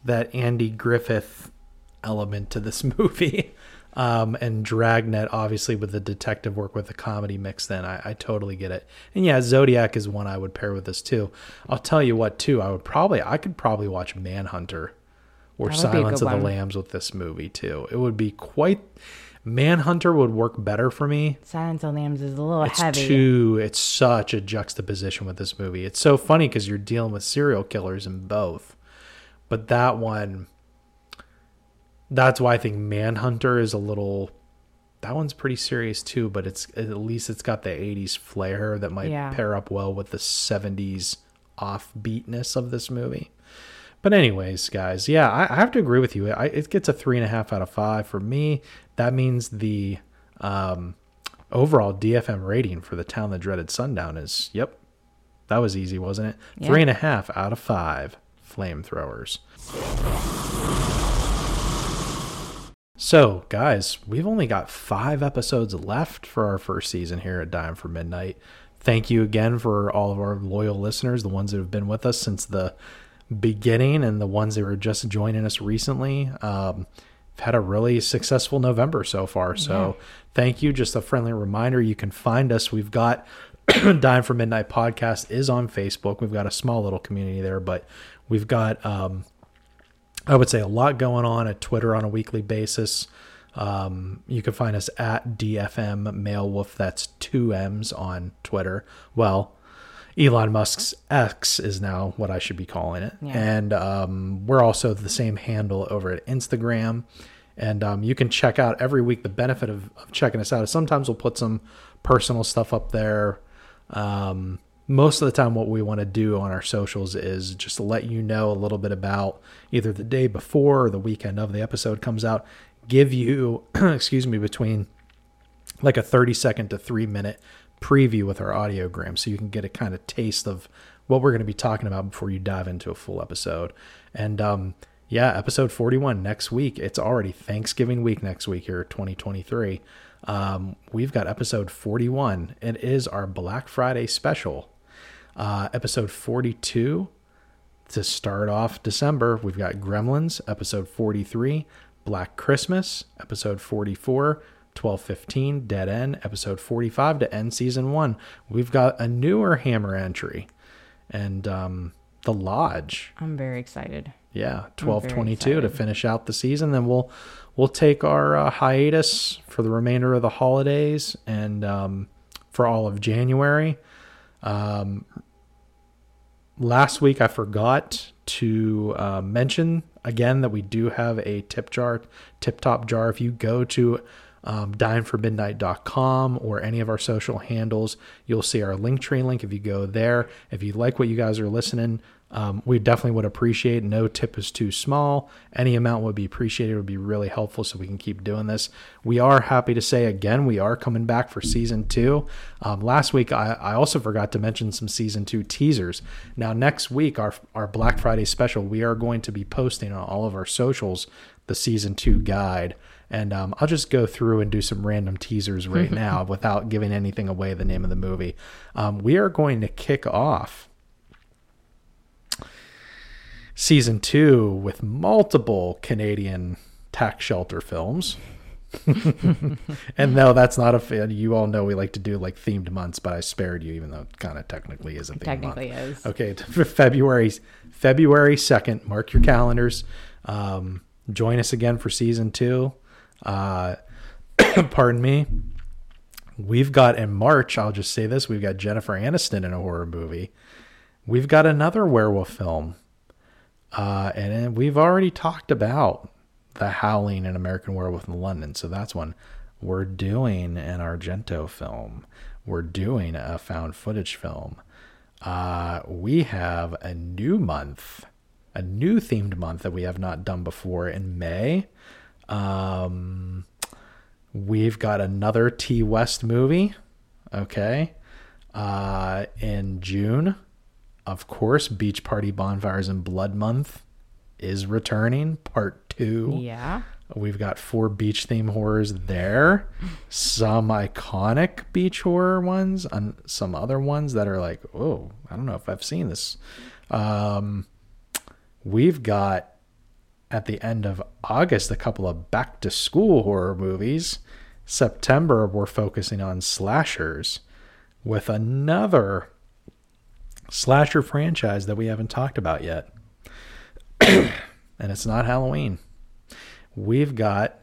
that Andy Griffith element to this [LAUGHS] movie. Um, and Dragnet, obviously, with the detective work with the comedy mix, then I, I totally get it. And yeah, Zodiac is one I would pair with this too. I'll tell you what, too, I would probably, I could probably watch Manhunter or That would be a Silence of the one. Lambs with this movie too. It would be quite. Manhunter would work better for me Silence of the Lambs is a little it's heavy. too it's such a juxtaposition with this movie it's so funny because you're dealing with serial killers in both but that one that's why i think manhunter is a little that one's pretty serious too but it's at least it's got the 80s flair that might Yeah. pair up well with the 70s offbeatness of this movie but anyways, guys, yeah, I, I have to agree with you. I, it gets a three and a half out of five for me. That means the um, overall DFM rating for the town that dreaded sundown is yep, that was easy, wasn't it? Yeah. Three and a half out of five flamethrowers. So, guys, we've only got five episodes left for our first season here at Dime for Midnight. Thank you again for all of our loyal listeners, the ones that have been with us since the beginning and the ones that were just joining us recently. Um, we've had a really successful November so far. So, thank you. Just a friendly reminder you can find us. We've got [CLEARS THROAT] Dime for Midnight podcast is on Facebook. We've got a small little community there, but we've got um, I would say a lot going on at Twitter on a weekly basis. Um, you can find us at DFM Male Wolf. That's two M's on Twitter. Well, Elon Musk's X is now what I should be calling it. Yeah. And um, we're also the same handle over at Instagram. And um, you can check out every week. The benefit of, of checking us out is sometimes we'll put some personal stuff up there. Um, most of the time, what we want to do on our socials is just to let you know a little bit about either the day before or the weekend of the episode comes out, give you, [CLEARS THROAT] excuse me, between like a 30 second to three minute preview with our audiogram so you can get a kind of taste of what we're going to be talking about before you dive into a full episode. And um, yeah, episode 41 next week. It's already Thanksgiving week next week here, 2023. Um, we've got episode 41. It is our Black Friday special. Uh, episode 42 to start off December, we've got Gremlins, episode 43, Black Christmas, episode 44, 1215, Dead End, episode 45 to end season one. We've got a newer Hammer entry and um, The Lodge. I'm very excited. Yeah, very 1222 to finish out the season. Then we'll we'll take our uh, hiatus for the remainder of the holidays and um, for all of January. Um, last week I forgot to uh, mention again that we do have a tip jar, tip top jar. If you go to um, dineformidnight.com or any of our social handles, you'll see our link tree link. If you go there, if you like what you guys are listening, um, we definitely would appreciate. No tip is too small. Any amount would be appreciated. It would be really helpful so we can keep doing this. We are happy to say again, we are coming back for season two. Um, last week, I, I also forgot to mention some season two teasers. Now, next week, our, our Black Friday special, we are going to be posting on all of our socials the season two guide. And um, I'll just go through and do some random teasers right [LAUGHS] now without giving anything away the name of the movie. Um, we are going to kick off season two with multiple Canadian tax shelter films. [LAUGHS] and no, that's not a fan. You all know we like to do like themed months, but I spared you, even though it kind of technically is a themed Technically month. is. Okay, for February February second. Mark your calendars. Um, join us again for season two. Uh, [COUGHS] pardon me. We've got in March. I'll just say this: we've got Jennifer Aniston in a horror movie. We've got another werewolf film. Uh, and then we've already talked about the Howling and American Werewolf in London, so that's one. We're doing an Argento film. We're doing a found footage film. Uh, we have a new month, a new themed month that we have not done before in May. Um, we've got another Ti West movie. Okay. Uh, in June, of course, Beach Party Bonfires and Blood Month is returning, part two. Yeah. We've got four beach theme horrors there, some iconic beach horror ones, and some other ones that are like, oh, I don't know if I've seen this. Um, we've got at the end of August a couple of back to school horror movies. September, we're focusing on slashers with another slasher franchise that we haven't talked about yet. [CLEARS THROAT] and it's not Halloween. We've got,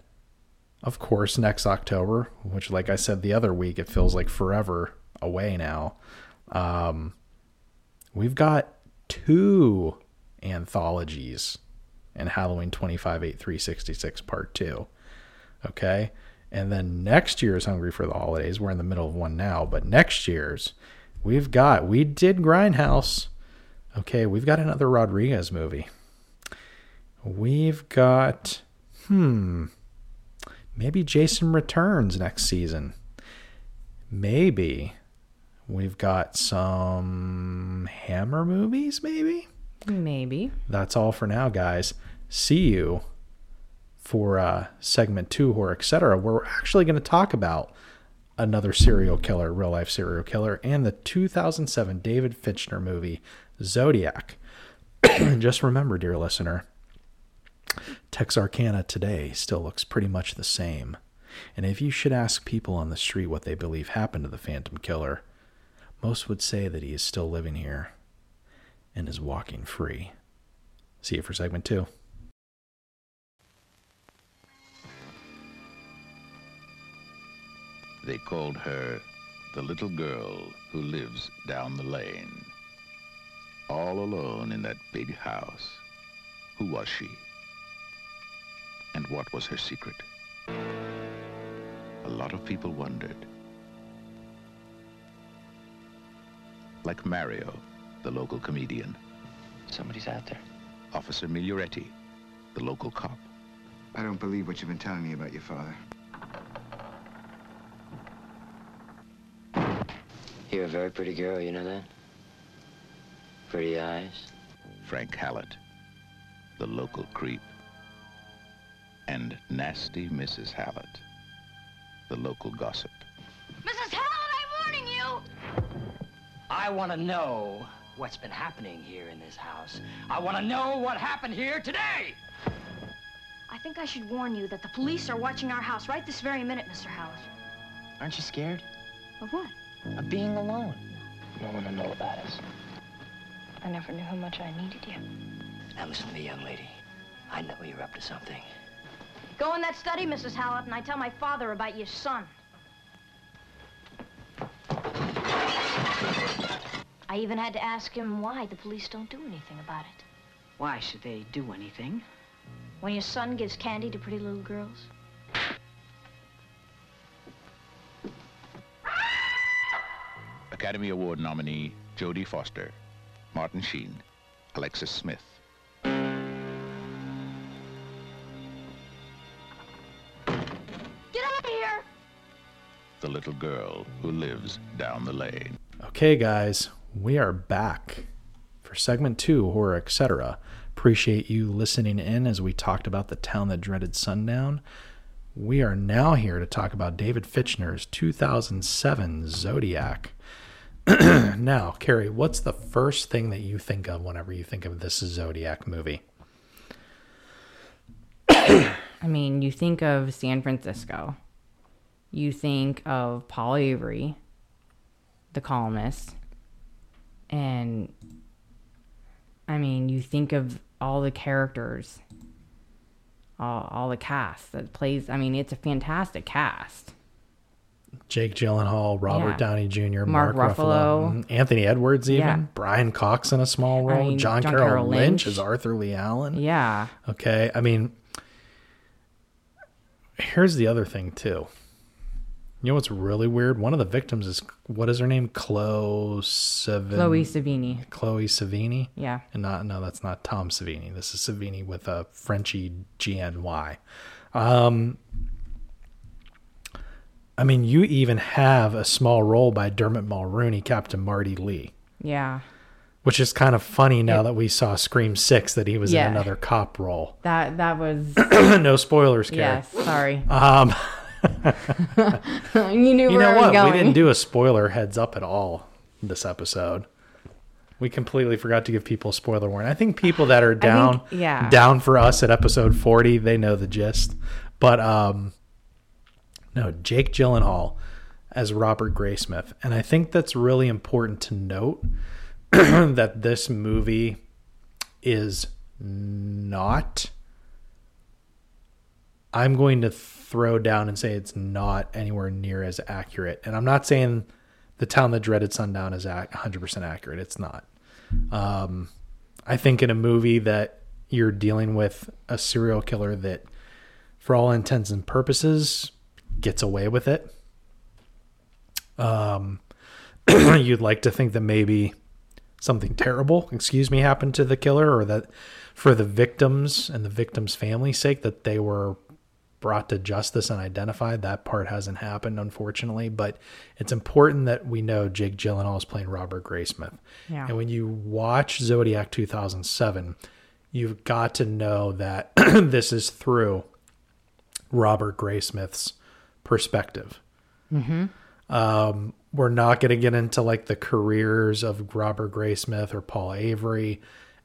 of course, next October, which, like I said the other week, it feels like forever away now. Um, we've got two anthologies in Halloween 25 8 366 Part 2. Okay. And then next year's Hungry for the Holidays, we're in the middle of one now, but next year's, we've got, we did Grindhouse. Okay. We've got another Rodriguez movie. We've got, hmm, maybe Jason returns next season. Maybe we've got some Hammer movies, maybe. Maybe. That's all for now, guys. See you for uh, segment two, or etc. Where we're actually going to talk about another serial killer, real life serial killer, and the 2007 David Fincher movie Zodiac. [CLEARS THROAT] Just remember, dear listener, Texarkana today still looks pretty much the same. And if you should ask people on the street what they believe happened to the Phantom Killer, most would say that he is still living here and is walking free. See you for segment two. They called her the little girl who lives down the lane. All alone in that big house. Who was she? And what was her secret? A lot of people wondered. Like Mario, the local comedian. Somebody's out there. Officer Miglioretti, the local cop. I don't believe what you've been telling me about your father. You're a very pretty girl, you know that? Pretty eyes. Frank Hallett, the local creep. And nasty Mrs. Hallett, the local gossip. Mrs. Howard, I'm warning you! I want to know what's been happening here in this house. I want to know what happened here today. I think I should warn you that the police are watching our house right this very minute, Mr. Howard. Aren't you scared Of what? of being alone? No one will know about us. I never knew how much I needed you. Now listen to me, young lady. I know you're up to something. Go in that study, Mrs. Hallett, and I tell my father about your son. I even had to ask him why the police don't do anything about it. Why should they do anything? When your son gives candy to pretty little girls. Academy Award nominee Jodie Foster, Martin Sheen, Alexis Smith. The little girl who lives down the lane. Okay, guys, we are back for segment two, horror, etc. Appreciate you listening in as we talked about the town that dreaded sundown. We are now here to talk about David Fincher's 2007 Zodiac. [CLEARS THROAT] now, Carrie, what's the first thing that you think of whenever you think of this Zodiac movie? [COUGHS] I mean, you think of San Francisco. You think of Paul Avery, the columnist. And I mean, you think of all the characters, all, all the cast that plays. I mean, it's a fantastic cast. Jake Gyllenhaal, Robert Yeah. Downey Jr., Mark Mark, Ruffalo, Ruffalo. mhm, Anthony Edwards, even Yeah. Brian Cox in a small I role, mean, John, John Carroll, Carroll Lynch Lynch. as Arthur Lee Allen. Yeah. Okay, I mean, here's the other thing too. You know what's really weird? One of the victims is what is her name? Chloe Sevigny. Chloe Sevigny. Chloe Sevigny. Yeah. And not no, that's not Tom Savini. This is Sevigny with a Frenchy G N Y. Um, I mean, you even have a small role by Dermot Mulroney, Captain Marty Lee, Yeah. which is kind of funny now Yeah. that we saw Scream Six that he was Yeah. in another cop role. That that was [CLEARS THROAT] no spoilers, Carrie. yes. Sorry. Um, [LAUGHS] you knew you know what? We didn't do a spoiler heads up at all this episode. We completely forgot to give people a spoiler warning. I think people that are down, yeah. down for us at episode forty, they know the gist. But um, no, Jake Gyllenhaal as Robert Graysmith, and I think that's really important to note [CLEARS THROAT] that this movie is not. I'm going to throw down and say it's not anywhere near as accurate. And I'm not saying the town that dreaded sundown is ac- 100% accurate. It's not. Um, I think in a movie that you're dealing with a serial killer that, for all intents and purposes, gets away with it. Um, [CLEARS THROAT] you'd like to think that maybe something terrible, excuse me, happened to the killer, or that for the victims and the victims' family's sake, that they were brought to justice and identified. That part hasn't happened, unfortunately, but it's important that we know Jake Gyllenhaal is playing Robert Graysmith. Yeah. And when you watch Zodiac 2007, you've got to know that [CLEARS THROAT] this is through Robert Graysmith's perspective. Um, we're not going to get into like the careers of Robert Graysmith or Paul Avery.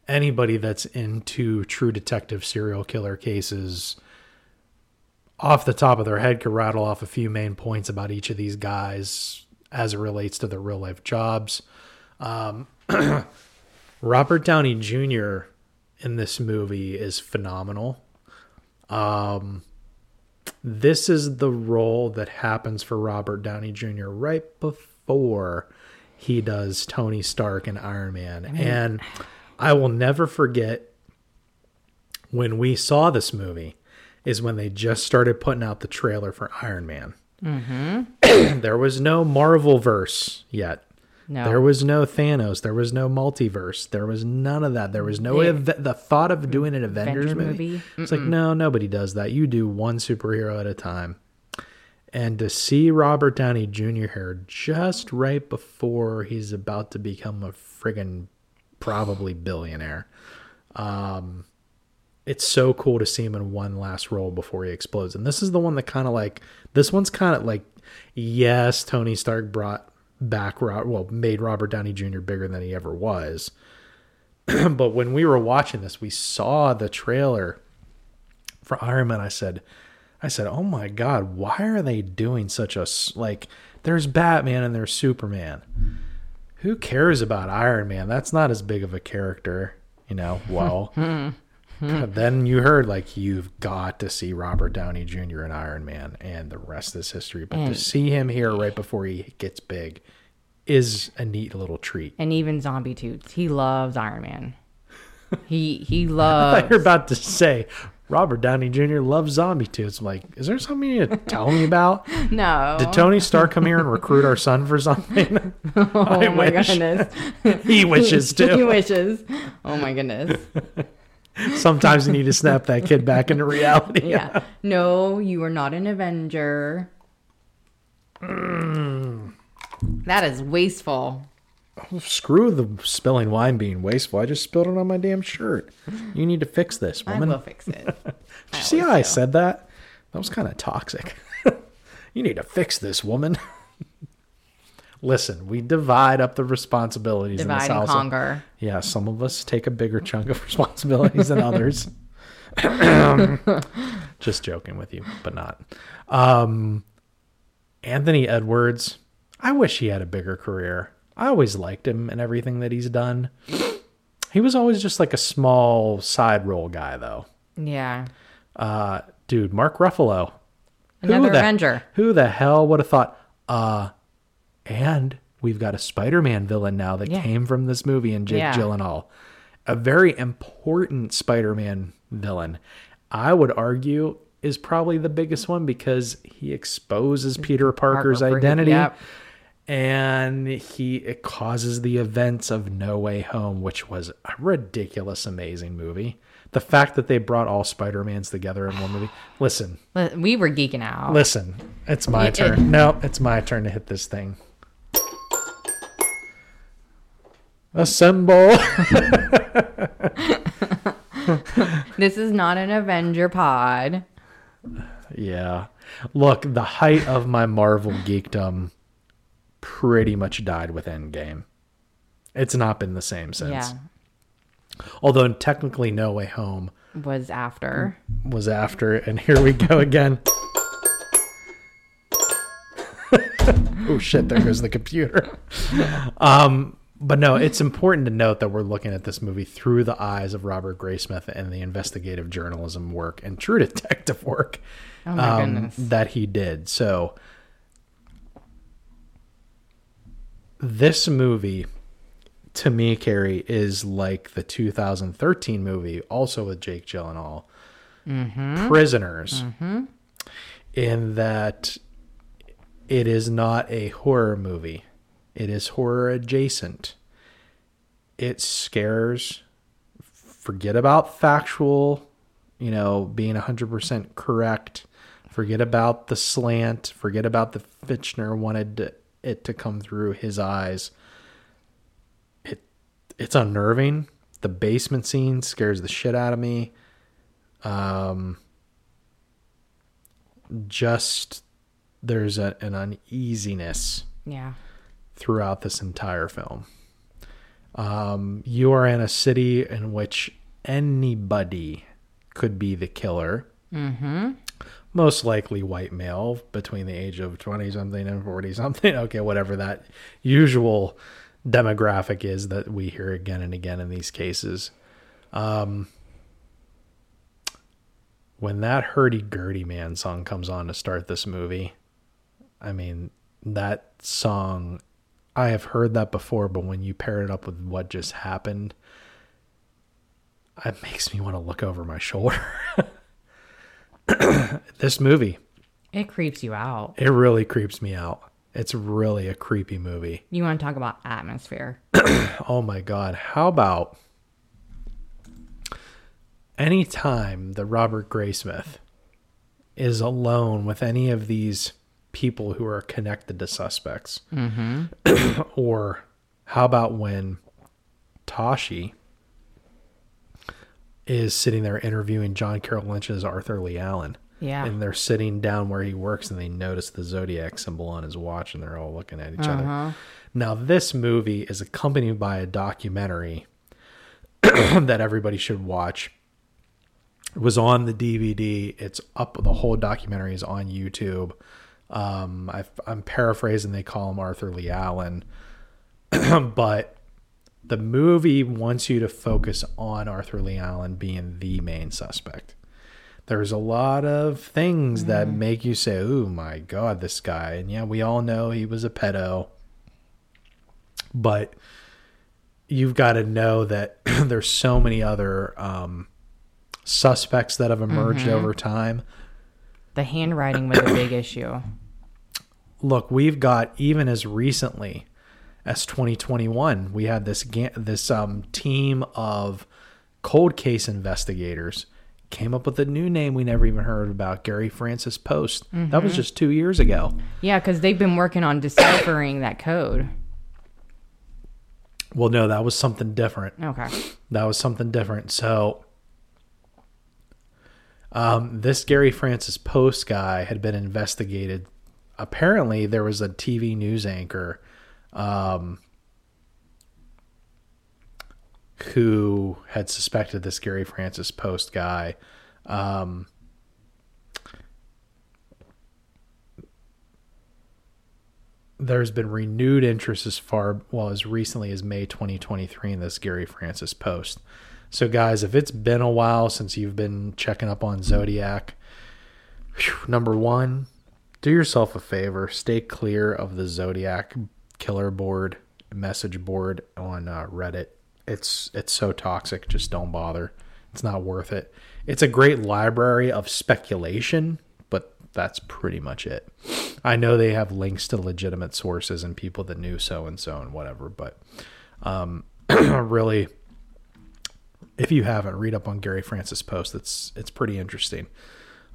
Anybody that's into true detective serial killer cases, off the top of their head, could rattle off a few main points about each of these guys as it relates to their real life jobs. Um, [CLEARS THROAT] Robert Downey Jr. in this movie is phenomenal. Um, this is the role that happens for Robert Downey Jr. right before he does Tony Stark and Iron Man. And I will never forget when we saw this movie is when they just started putting out the trailer for Iron Man. Mm-hmm. [CLEARS THROAT] there was no Marvel verse yet. No. There was no Thanos. There was no multiverse. There was none of that. There was no ev- the thought of doing an Avengers Avenger movie. movie? It's like no, nobody does that. You do one superhero at a time. And to see Robert Downey Jr. here just right before he's about to become a friggin' probably billionaire, um, it's so cool to see him in one last role before he explodes. And this is the one that kind of like this one's kind of like yes, Tony Stark brought back well made Robert Downey Jr. bigger than he ever was. [CLEARS THROAT] but when we were watching this, we saw the trailer for Iron Man. I said, I said, "Oh my god, why are they doing such a like? There's Batman and there's Superman. Who cares about Iron Man? That's not as big of a character, you know." Well, [LAUGHS] Mm-hmm. then you heard like you've got to see Robert Downey Jr. in Iron Man, and the rest is history. But to mm. see him here right before he gets big is a neat little treat. And even Zombie Toots. He loves Iron Man. [LAUGHS] He he I thought loves you were about to say Robert Downey Jr. loves zombie toots. I'm like, is there something you need to tell me about? [LAUGHS] No. Did Tony Stark come here and recruit our son for something? [LAUGHS] Oh I my wish. goodness. he wishes too. he wishes. Oh my goodness. [LAUGHS] Sometimes you need to snap that kid back into reality. Yeah. No, you are not an Avenger. Mm. That is wasteful. Oh, screw the spilling wine being wasteful. I just spilled it on my damn shirt. You need to fix this, woman. I will fix it. [LAUGHS] Did you see how I said that? That was kind of toxic. [LAUGHS] you need to fix this, woman. Listen, we divide up the responsibilities in this and house. conquer. Yeah, some of us take a bigger chunk of [LAUGHS] responsibilities than others. [LAUGHS] Just joking with you, but not. Um, Anthony Edwards, I wish he had a bigger career. I always liked him and everything that he's done. He was always just like a small side role guy, though. Yeah. Uh, dude, Mark Ruffalo. Who Another the- Avenger. Who the hell would have thought? Uh, and we've got a Spider-Man villain now that Yeah. came from this movie and Jake Yeah. Gyllenhaal, a very important Spider-Man villain. I would argue is probably the biggest one because he exposes Peter Parker's Parker, identity. yep. And he it causes the events of No Way Home, which was a ridiculous, amazing movie. The fact that they brought all Spider Mans together in one movie. Listen, We were geeking out. Listen, it's my turn. no, it's my turn to hit this thing. Assemble. [LAUGHS] This is not an Avenger pod. yeah. Look, the height of my Marvel geekdom pretty much died with Endgame. It's not been the same since. Yeah. Although technically No Way Home Was after. was after and here we go again. [LAUGHS] oh shit, there goes the computer. [LAUGHS] Um, but no, it's important to note that we're looking at this movie through the eyes of Robert Graysmith and the investigative journalism work and true [LAUGHS] detective work Oh um, that he did. So this movie to me, Carrie, is like the 2013 movie, also with Jake Gyllenhaal, Mhm. Prisoners, Mhm. in that it is not a horror movie. It is horror adjacent. It scares. Forget about factual, you know, being 100% correct. Forget about the slant. Forget about the Fincher wanted to- it to come through his eyes. It it's unnerving. The basement scene scares the shit out of me. Um just there's a, an uneasiness Yeah. Throughout this entire film. Um, you are in a city in which anybody could be the killer. Mm-hmm. Most likely white male between the age of 20 something and 40 something. [LAUGHS] Okay, whatever that usual demographic is that we hear again and again in these cases. Um, when that hurdy gurdy man song comes on to start this movie, I mean, that song, I have heard that before, but when you pair it up with what just happened, it makes me want to look over my shoulder. [LAUGHS] this movie, It creeps you out. it really creeps me out. It's really a creepy movie. You want to talk about atmosphere? [CLEARS THROAT] oh my god how about anytime that robert graysmith is alone with any of these people who are connected to suspects Mhm. [CLEARS THROAT] or how about when Toschi is sitting there interviewing john carroll lynch's arthur lee allen Yeah. And they're sitting down where he works and they notice the zodiac symbol on his watch and they're all looking at each Uh-huh. other. Now, this movie is accompanied by a documentary [CLEARS THROAT] that everybody should watch. It was on the DVD. It's up. The whole documentary is on YouTube. Um, I, I'm paraphrasing. They call him Arthur Lee Allen, [CLEARS THROAT] but the movie wants you to focus on Arthur Lee Allen being the main suspect. There's a lot of things that make you say, "Oh my god, this guy!" And yeah, we all know he was a pedo, but you've got to know that [CLEARS THROAT] there's so many other um, suspects that have emerged Mhm. over time. The handwriting was a big issue. Look, we've got even as recently as 2021, we had this this um, team of cold case investigators came up with a new name we never even heard about, Gary Francis Poste. That was Mhm. just two years ago. Yeah, because they've been working on deciphering that code. Well, no, that was something different. Okay. That was something different. So, um, this Gary Francis Poste guy had been investigated. Apparently, there was a TV news anchor um, who had suspected this Gary Francis Poste guy. Um, there's been renewed interest as far well as recently as May 2023 in this Gary Francis Poste. So guys, if it's been a while since you've been checking up on Zodiac, phew, number 1, do yourself a favor, stay clear of the Zodiac killer board message board on uh, Reddit. It's it's so toxic, just don't bother. It's not worth it. It's a great library of speculation, but that's pretty much it. I know they have links to legitimate sources and people that knew so and so and whatever, but um, [CLEARS THROAT] really, if you haven't, read up on Gary Francis Poste. It's it's pretty interesting.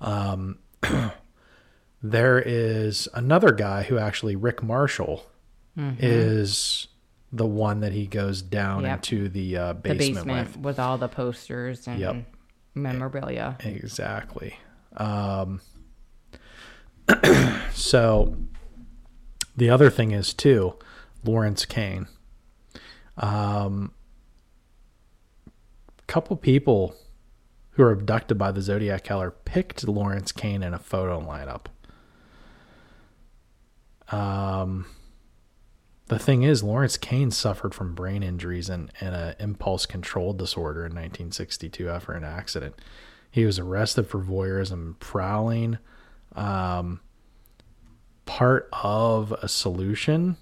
Um, [CLEARS THROAT] there is another guy who actually Rick Marshall Mhm. is the one that he goes down Yep. into the uh, The basement, basement with. with. all the posters and Yep. memorabilia. Exactly. Um, [CLEARS THROAT] so the other thing is too, Lawrence Kane. Um, a couple people who were abducted by the Zodiac killer picked Lawrence Kane in a photo lineup. Um, the thing is, Lawrence Kane suffered from brain injuries and, and an impulse control disorder in 1962 after an accident. He was arrested for voyeurism prowling. Um, part of a solution.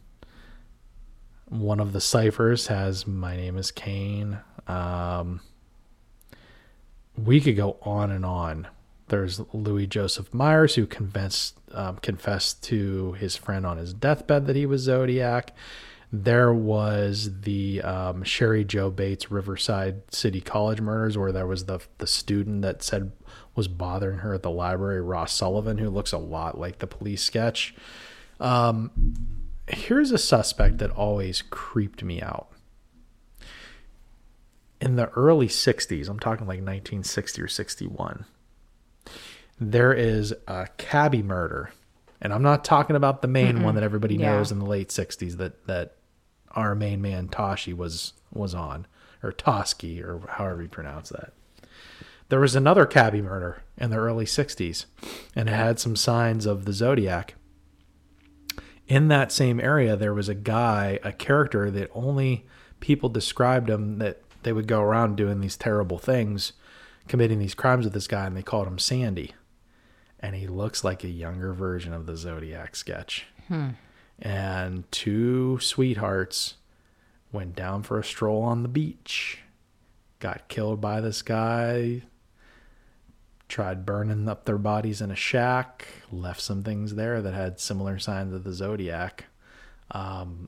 One of the ciphers has "My name is Kane." Um, we could go on and on. There's Louis Joseph Myers who confessed um, confessed to his friend on his deathbed that he was Zodiac. There was the um, Cheri Jo Bates Riverside City College murders, where there was the the student that said was bothering her at the library, Ross Sullivan, who looks a lot like the police sketch. Um, here's a suspect that always creeped me out. In the early 60s, I'm talking like 1960 or 61, there is a cabbie murder. And I'm not talking about the main Mm-mm. one that everybody Yeah. knows in the late 60s that, that our main man Toschi was was on, or Toski, or however you pronounce that. There was another cabbie murder in the early 60s, and it had some signs of the Zodiac. In that same area, there was a guy, a character that only people described him that they would go around doing these terrible things, committing these crimes with this guy, and they called him Sandy. And he looks like a younger version of the Zodiac sketch. Hmm. And two sweethearts went down for a stroll on the beach, got killed by this guy, tried burning up their bodies in a shack, left some things there that had similar signs of the Zodiac. Um,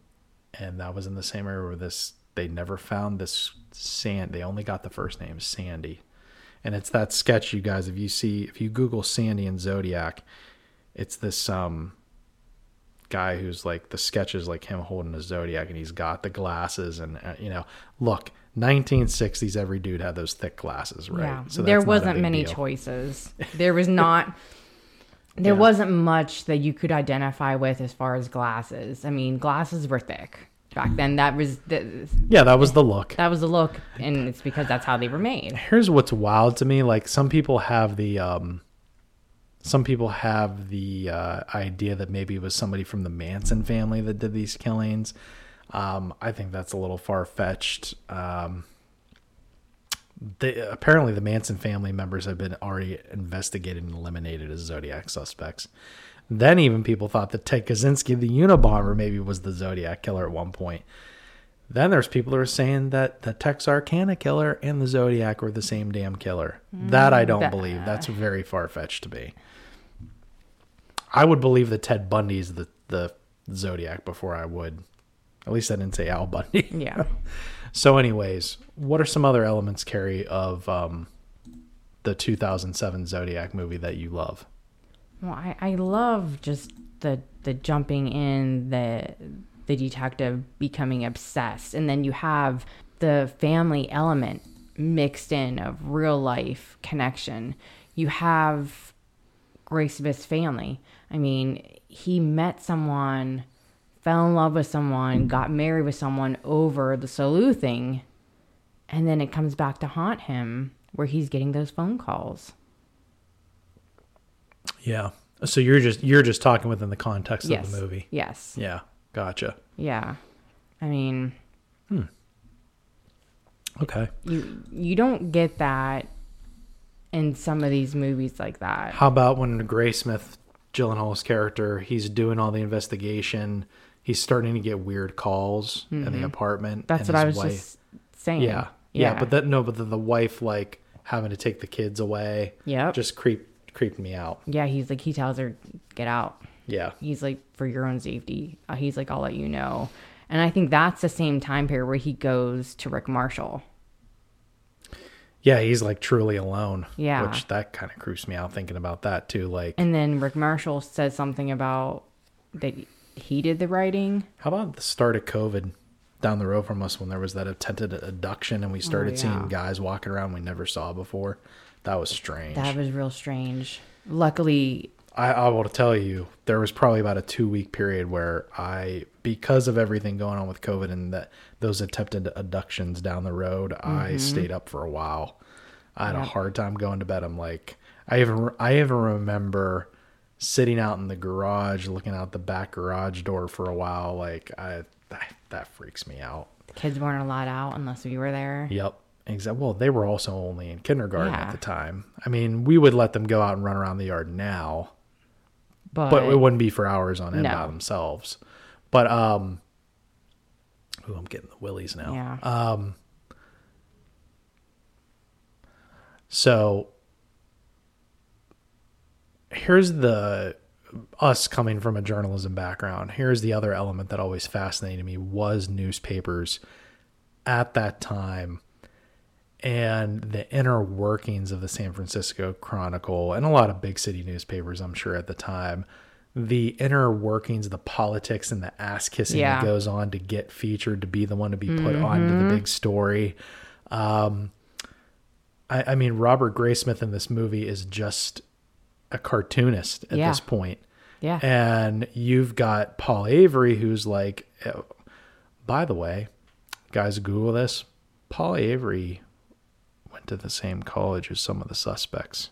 and that was in the same area where this, they never found this sand. They only got the first name, Sandy. And it's that sketch, you guys, if you see, if you Google Sandy and Zodiac, it's this, um, guy who's like the sketches like him holding a zodiac and he's got the glasses and uh, you know look 1960s, every dude had those thick glasses, right? Yeah. So there that's not a wasn't many deal. choices. There was [LAUGHS] not. There Yeah. wasn't much that you could identify with as far as glasses. I mean, glasses were thick back then. That was the, Yeah, that was the look. that was the look, and it's because that's how they were made. Here's what's wild to me: like some people have the, um, some people have the uh, idea that maybe it was somebody from the Manson family that did these killings. Um, I think that's a little far fetched. Um, they, apparently, the Manson family members have been already investigated and eliminated as Zodiac suspects. Then, even people thought that Ted Kaczynski, the Unabomber, maybe was the Zodiac killer at one point. Then there's people who are saying that the Texarkana killer and the Zodiac were the same damn killer. that I don't that- believe. That's very far fetched to me. I would believe that Ted Bundy is the, the Zodiac before I would. At least I didn't say Al Bundy. [LAUGHS] Yeah. so, anyways, what are some other elements, Carrie, of um, the 2007 Zodiac movie that you love? Well, I, I love just the the jumping in, the the detective becoming obsessed, and then you have the family element mixed in of real life connection. You have Graysmith's family. I mean, he met someone, fell in love with someone, got married with someone over the sleuthing, and then it comes back to haunt him where he's getting those phone calls. Yeah. So you're just you're just talking within the context Yes. of the movie. Yes. Yeah. Gotcha. Yeah. I mean, Okay. you you don't get that in some of these movies like that. How about when Graysmith, Gyllenhaal's character, he's doing all the investigation, he's starting to get weird calls in the apartment. Mm-hmm. That's and what I was wife- just saying. Yeah, yeah, but that no, but the, the wife like having to take the kids away. Yeah. just creep creeped me out. yeah, he's like he tells her get out. Yeah, He's like for your own safety. Uh, he's like I'll let you know. And I think that's the same time period where he goes to Rick Marshall. yeah, he's like truly alone. Yeah. which that kind of creeps me out thinking about that too. Like, And then Rick Marshall says something about that he did the writing. how about the start of COVID? Down the road from us, when there was that attempted abduction, and we started Oh, yeah. seeing guys walking around we never saw before, that was strange. That was real strange. Luckily, I, I will tell you, there was probably about a two week period where I, because of everything going on with COVID and that those attempted abductions down the road, I mm-hmm. stayed up for a while. I had a hard time going to bed. I'm like, I even I even remember sitting out in the garage, looking out the back garage door for a while. Like I that, that freaks me out. the kids weren't allowed out unless we were there. Yep. Exactly. Well, they were also only in kindergarten Yeah. at the time. I mean, we would let them go out and run around the yard now, But, but it wouldn't be for hours on end No. by themselves. But um, ooh, I'm getting the willies now. yeah. Um, so here's the us coming from a journalism background. Here's the other element that always fascinated me was newspapers at that time and the inner workings of the San Francisco Chronicle and a lot of big city newspapers, I'm sure at the time. The inner workings, the politics, and the ass kissing Yeah. that goes on to get featured, to be the one to be put onto the big story. Um, I, I mean, Robert Graysmith in this movie is just a cartoonist at Yeah. this point. yeah. And you've got Paul Avery, who's like, oh, by the way, guys, Google this. Paul Avery went to the same college as some of the suspects.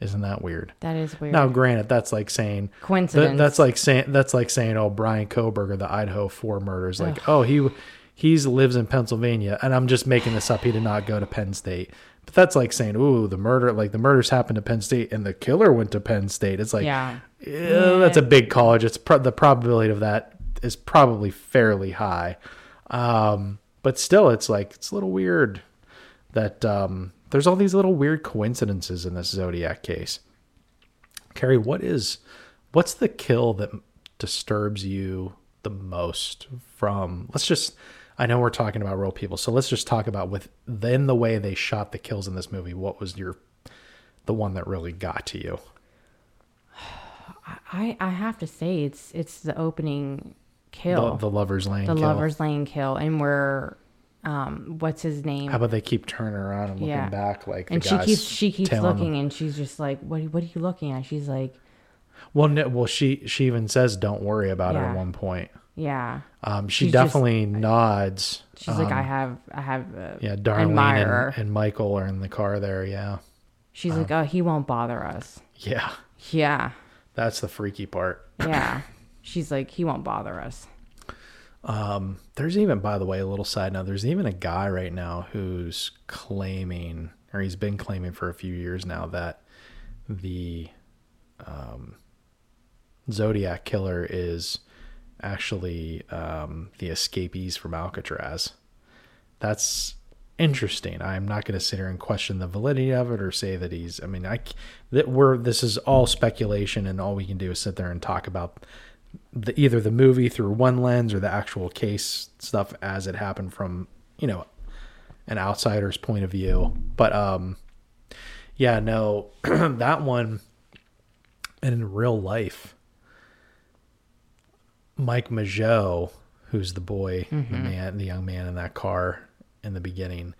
Isn't that weird? that is weird. Now, granted, that's like saying Coincidence. that- that's like saying that's like saying, oh, Bryan Kohberger, the Idaho Four murders, like, oh, he he's lives in Pennsylvania, and I'm just making this up. He did not go to Penn State, but that's like saying, ooh, the murder, like the murders happened to Penn State, and the killer went to Penn State. It's like, yeah. yeah, that's a big college. It's pro- the probability of that is probably fairly high, um, but still, it's like it's a little weird that um, there's all these little weird coincidences in this Zodiac case. Carrie, what is what's the kill that disturbs you the most from? Let's just. I know we're talking about real people, so let's just talk about within the way they shot the kills in this movie. What was your the one that really got to you? [SIGHS] I I have to say it's it's the opening The, kill. the lovers lane. the kill. lovers lane kill and where um, what's his name? How about they keep turning around and looking Yeah. back like the and she keeps she keeps tailing them. looking, and she's just like, "What? What are you looking at?" She's like, Well, no, well, she she even says, "Don't worry about it." At one point, "Yeah." um, she She's just- definitely nods. She's like, um, "I have, I have." Yeah, Darlene and, and Michael are in the car there. Yeah, She's like, "Oh, he won't bother us." yeah, Yeah, that's the freaky part. yeah. [LAUGHS] She's like, "He won't bother us." Um, there's even, by the way, a little side note. There's even a guy right now who's claiming, or he's been claiming for a few years now, that the um, Zodiac killer is actually um, the escapees from Alcatraz. That's interesting. I'm not going to sit here and question the validity of it or say that he's. I mean, I that we're this is all speculation, and all we can do is sit there and talk about the either the movie through one lens or the actual case stuff as it happened from you know an outsider's point of view. But um, yeah, no, [CLEARS THROAT] that one, and in real life, Mike Mageau, who's the boy, the man, the young man in that car in the beginning,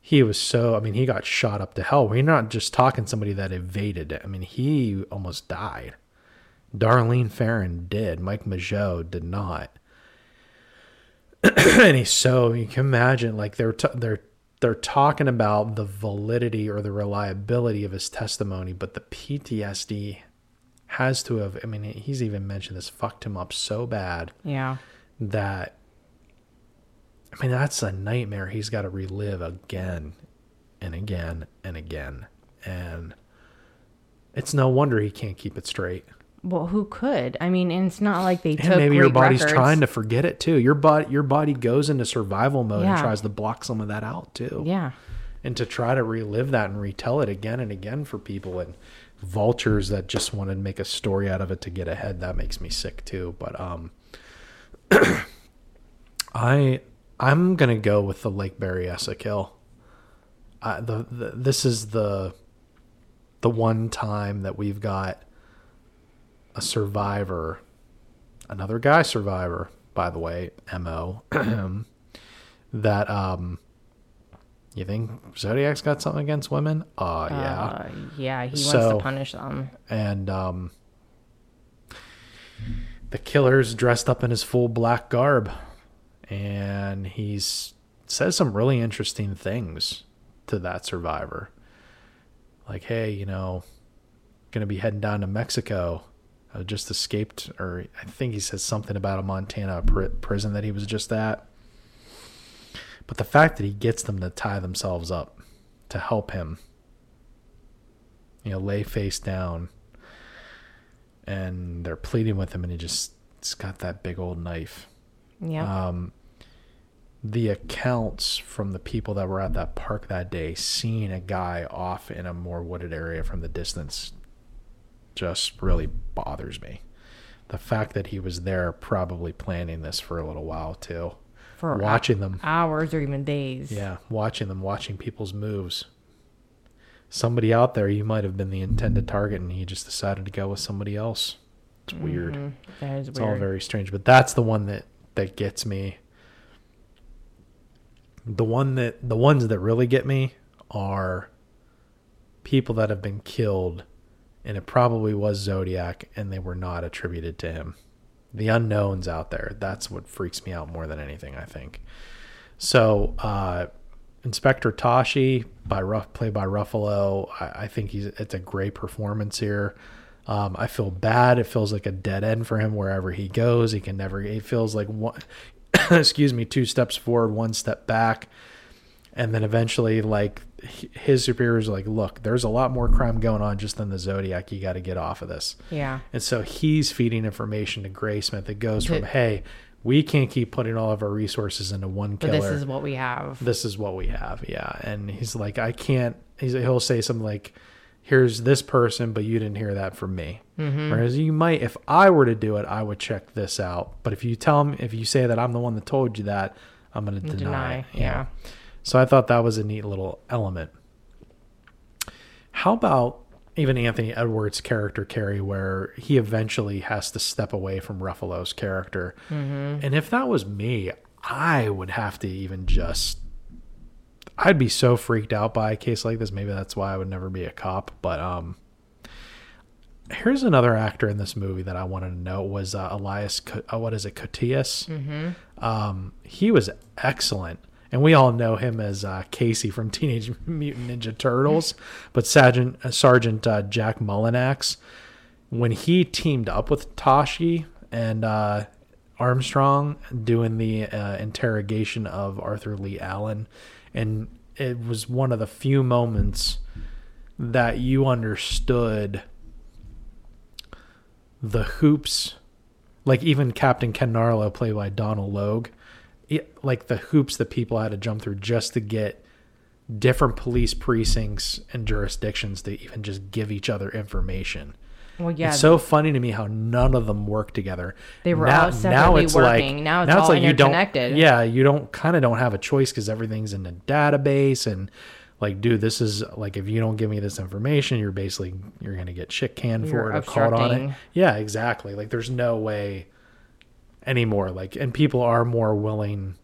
he was so. I mean, he got shot up to hell. We're not just talking somebody that evaded. I mean, he almost died. Darlene Ferrin did. Mike Mageau did not. [CLEARS THROAT] and he's so you can imagine like they're t- they're they're talking about the validity or the reliability of his testimony, but the PTSD has to have. I mean, he's even mentioned this fucked him up so bad Yeah, that I mean that's a nightmare he's got to relive again and again and again and it's no wonder he can't keep it straight well, who could? I mean, and it's not like they and took maybe your body's records. trying to forget it too. Your body your body goes into survival mode and tries to block some of that out too. Yeah, and to try to relive that and retell it again and again for people and vultures that just want to make a story out of it to get ahead that makes me sick too. But um [CLEARS THROAT] i i'm gonna go with the lake berryessa kill. I, the, the this is the the one time that we've got a survivor another guy survivor by the way mo [CLEARS THROAT] that um you think Zodiac's got something against women? Uh, yeah. Uh, yeah. He wants to punish them. And um, the killer's dressed up in his full black garb, and he's says some really interesting things to that survivor, like, "Hey, you know, gonna be heading down to Mexico. I just escaped, or I think he says something about a Montana pri- prison that he was just at." But the fact that he gets them to tie themselves up to help him, you know, lay face down, and they're pleading with him, and he just he's got that big old knife. Yeah. Um, the accounts from the people that were at that park that day, seeing a guy off in a more wooded area from the distance, just really bothers me. The fact that he was there, probably planning this for a little while too. For watching them, hours or even days. yeah, watching them, watching people's moves. Somebody out there, you might have been the intended target, and he just decided to go with somebody else. It's weird. Mhm. That is It's weird. all very strange, but that's the one that that gets me. The one that the ones that really get me are people that have been killed, and it probably was Zodiac, and they were not attributed to him. The unknowns out there. That's what freaks me out more than anything. I think. So, uh, Inspector Toschi by Ruff, played by Ruffalo. I, I think he's it's a great performance here. Um, I feel bad. It feels like a dead end for him wherever he goes. He can never. It feels like one, [COUGHS] excuse me, two steps forward, one step back, and then eventually, like his superiors, are like, look, there's a lot more crime going on just than the Zodiac. You got to get off of this. Yeah. And so he's feeding information to Graysmith that goes from, hey, we can't keep putting all of our resources into one But killer this is what we have. this is what we have yeah and he's like i can't he's, he'll say something like here's this person but you didn't hear that from me Mhm. whereas you might if i were to do it i would check this out but if you tell me if you say that i'm the one that told you that i'm going to deny, Deny, it. yeah. So i thought that was a neat little element how about even Anthony Edwards' character Carrie, where he eventually has to step away from Ruffalo's character, Mhm. and if that was me, I would have to even just I'd be so freaked out by a case like this. Maybe that's why I would never be a cop. But um, here's another actor in this movie that I wanted to know was uh, Elias. Uh, what is it, Cotillas? Mm-hmm. Um, he was excellent, and we all know him as uh, Casey from [LAUGHS] Teenage Mutant Ninja Turtles. but Sergeant uh, Sergeant uh, Jack Mulanax, when he teamed up with Toschi and uh, Armstrong doing the uh, interrogation of Arthur Lee Allen, and it was one of the few moments that you understood the hoops like even Captain Ken Narlow, played by Donald Logue, it, like the hoops that people had to jump through just to get different police precincts and jurisdictions to even just give each other information. Well, yeah. It's so funny to me how none of them work together. They were now, all separately working. Now it's all you interconnected. don't. Yeah, you don't kind of don't have a choice because everything's in a database and like, dude, this is like if you don't give me this information, you're basically you're gonna get shit canned for You're it or caught on it. Yeah, exactly. Like, there's no way anymore. Like, and people are more willing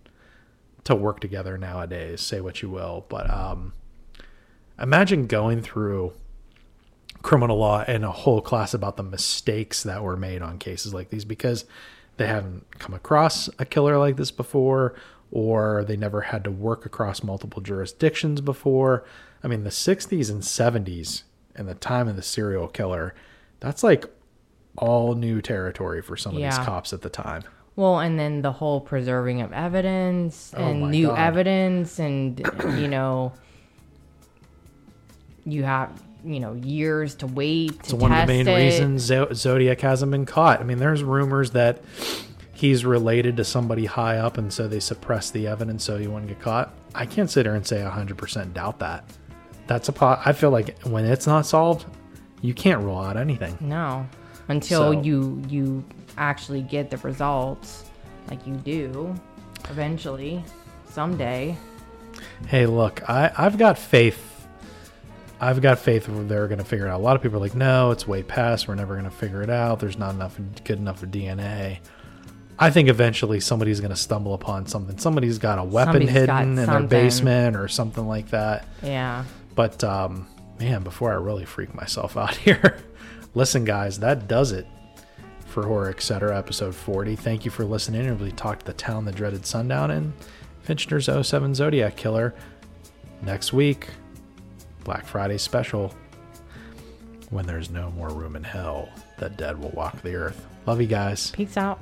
to work together nowadays. Say what you will, but um, imagine going through criminal law and a whole class about the mistakes that were made on cases like these because they haven't come across a killer like this before or they never had to work across multiple jurisdictions before. I mean, the 60s and 70s and the time of the serial killer, that's like all new territory for some of these cops at the time. Well, and then the whole preserving of evidence Oh and my new God. evidence, and [CLEARS THROAT] you know, you have you know years to wait to So one of the main it. reasons Zo- Zodiac hasn't been caught. I mean, there's rumors that he's related to somebody high up, and so they suppress the evidence so he wouldn't get caught. I can't sit here and say 100% doubt that. That's a pot. I feel like when it's not solved, you can't rule out anything. No, until So- you you actually get the results, like you do, eventually, someday. Hey, look, I, I've got faith. I've got faith they're going to figure it out. A lot of people are like, no, it's way past. We're never going to figure it out. There's not enough good enough for DNA. I think eventually somebody's going to stumble upon something. Somebody's got a weapon Somebody's hidden in their basement or something like that. Yeah. But um, man, before I really freak myself [LAUGHS] out here, listen, guys, that does it for Horror Etc. episode 40. Thank you for listening. We talked the town, the dreaded sundown, and Fincher's 07 Zodiac Killer. Next week, Black Friday special. When there's no more room in hell, the dead will walk the earth. Love you guys. Peace out.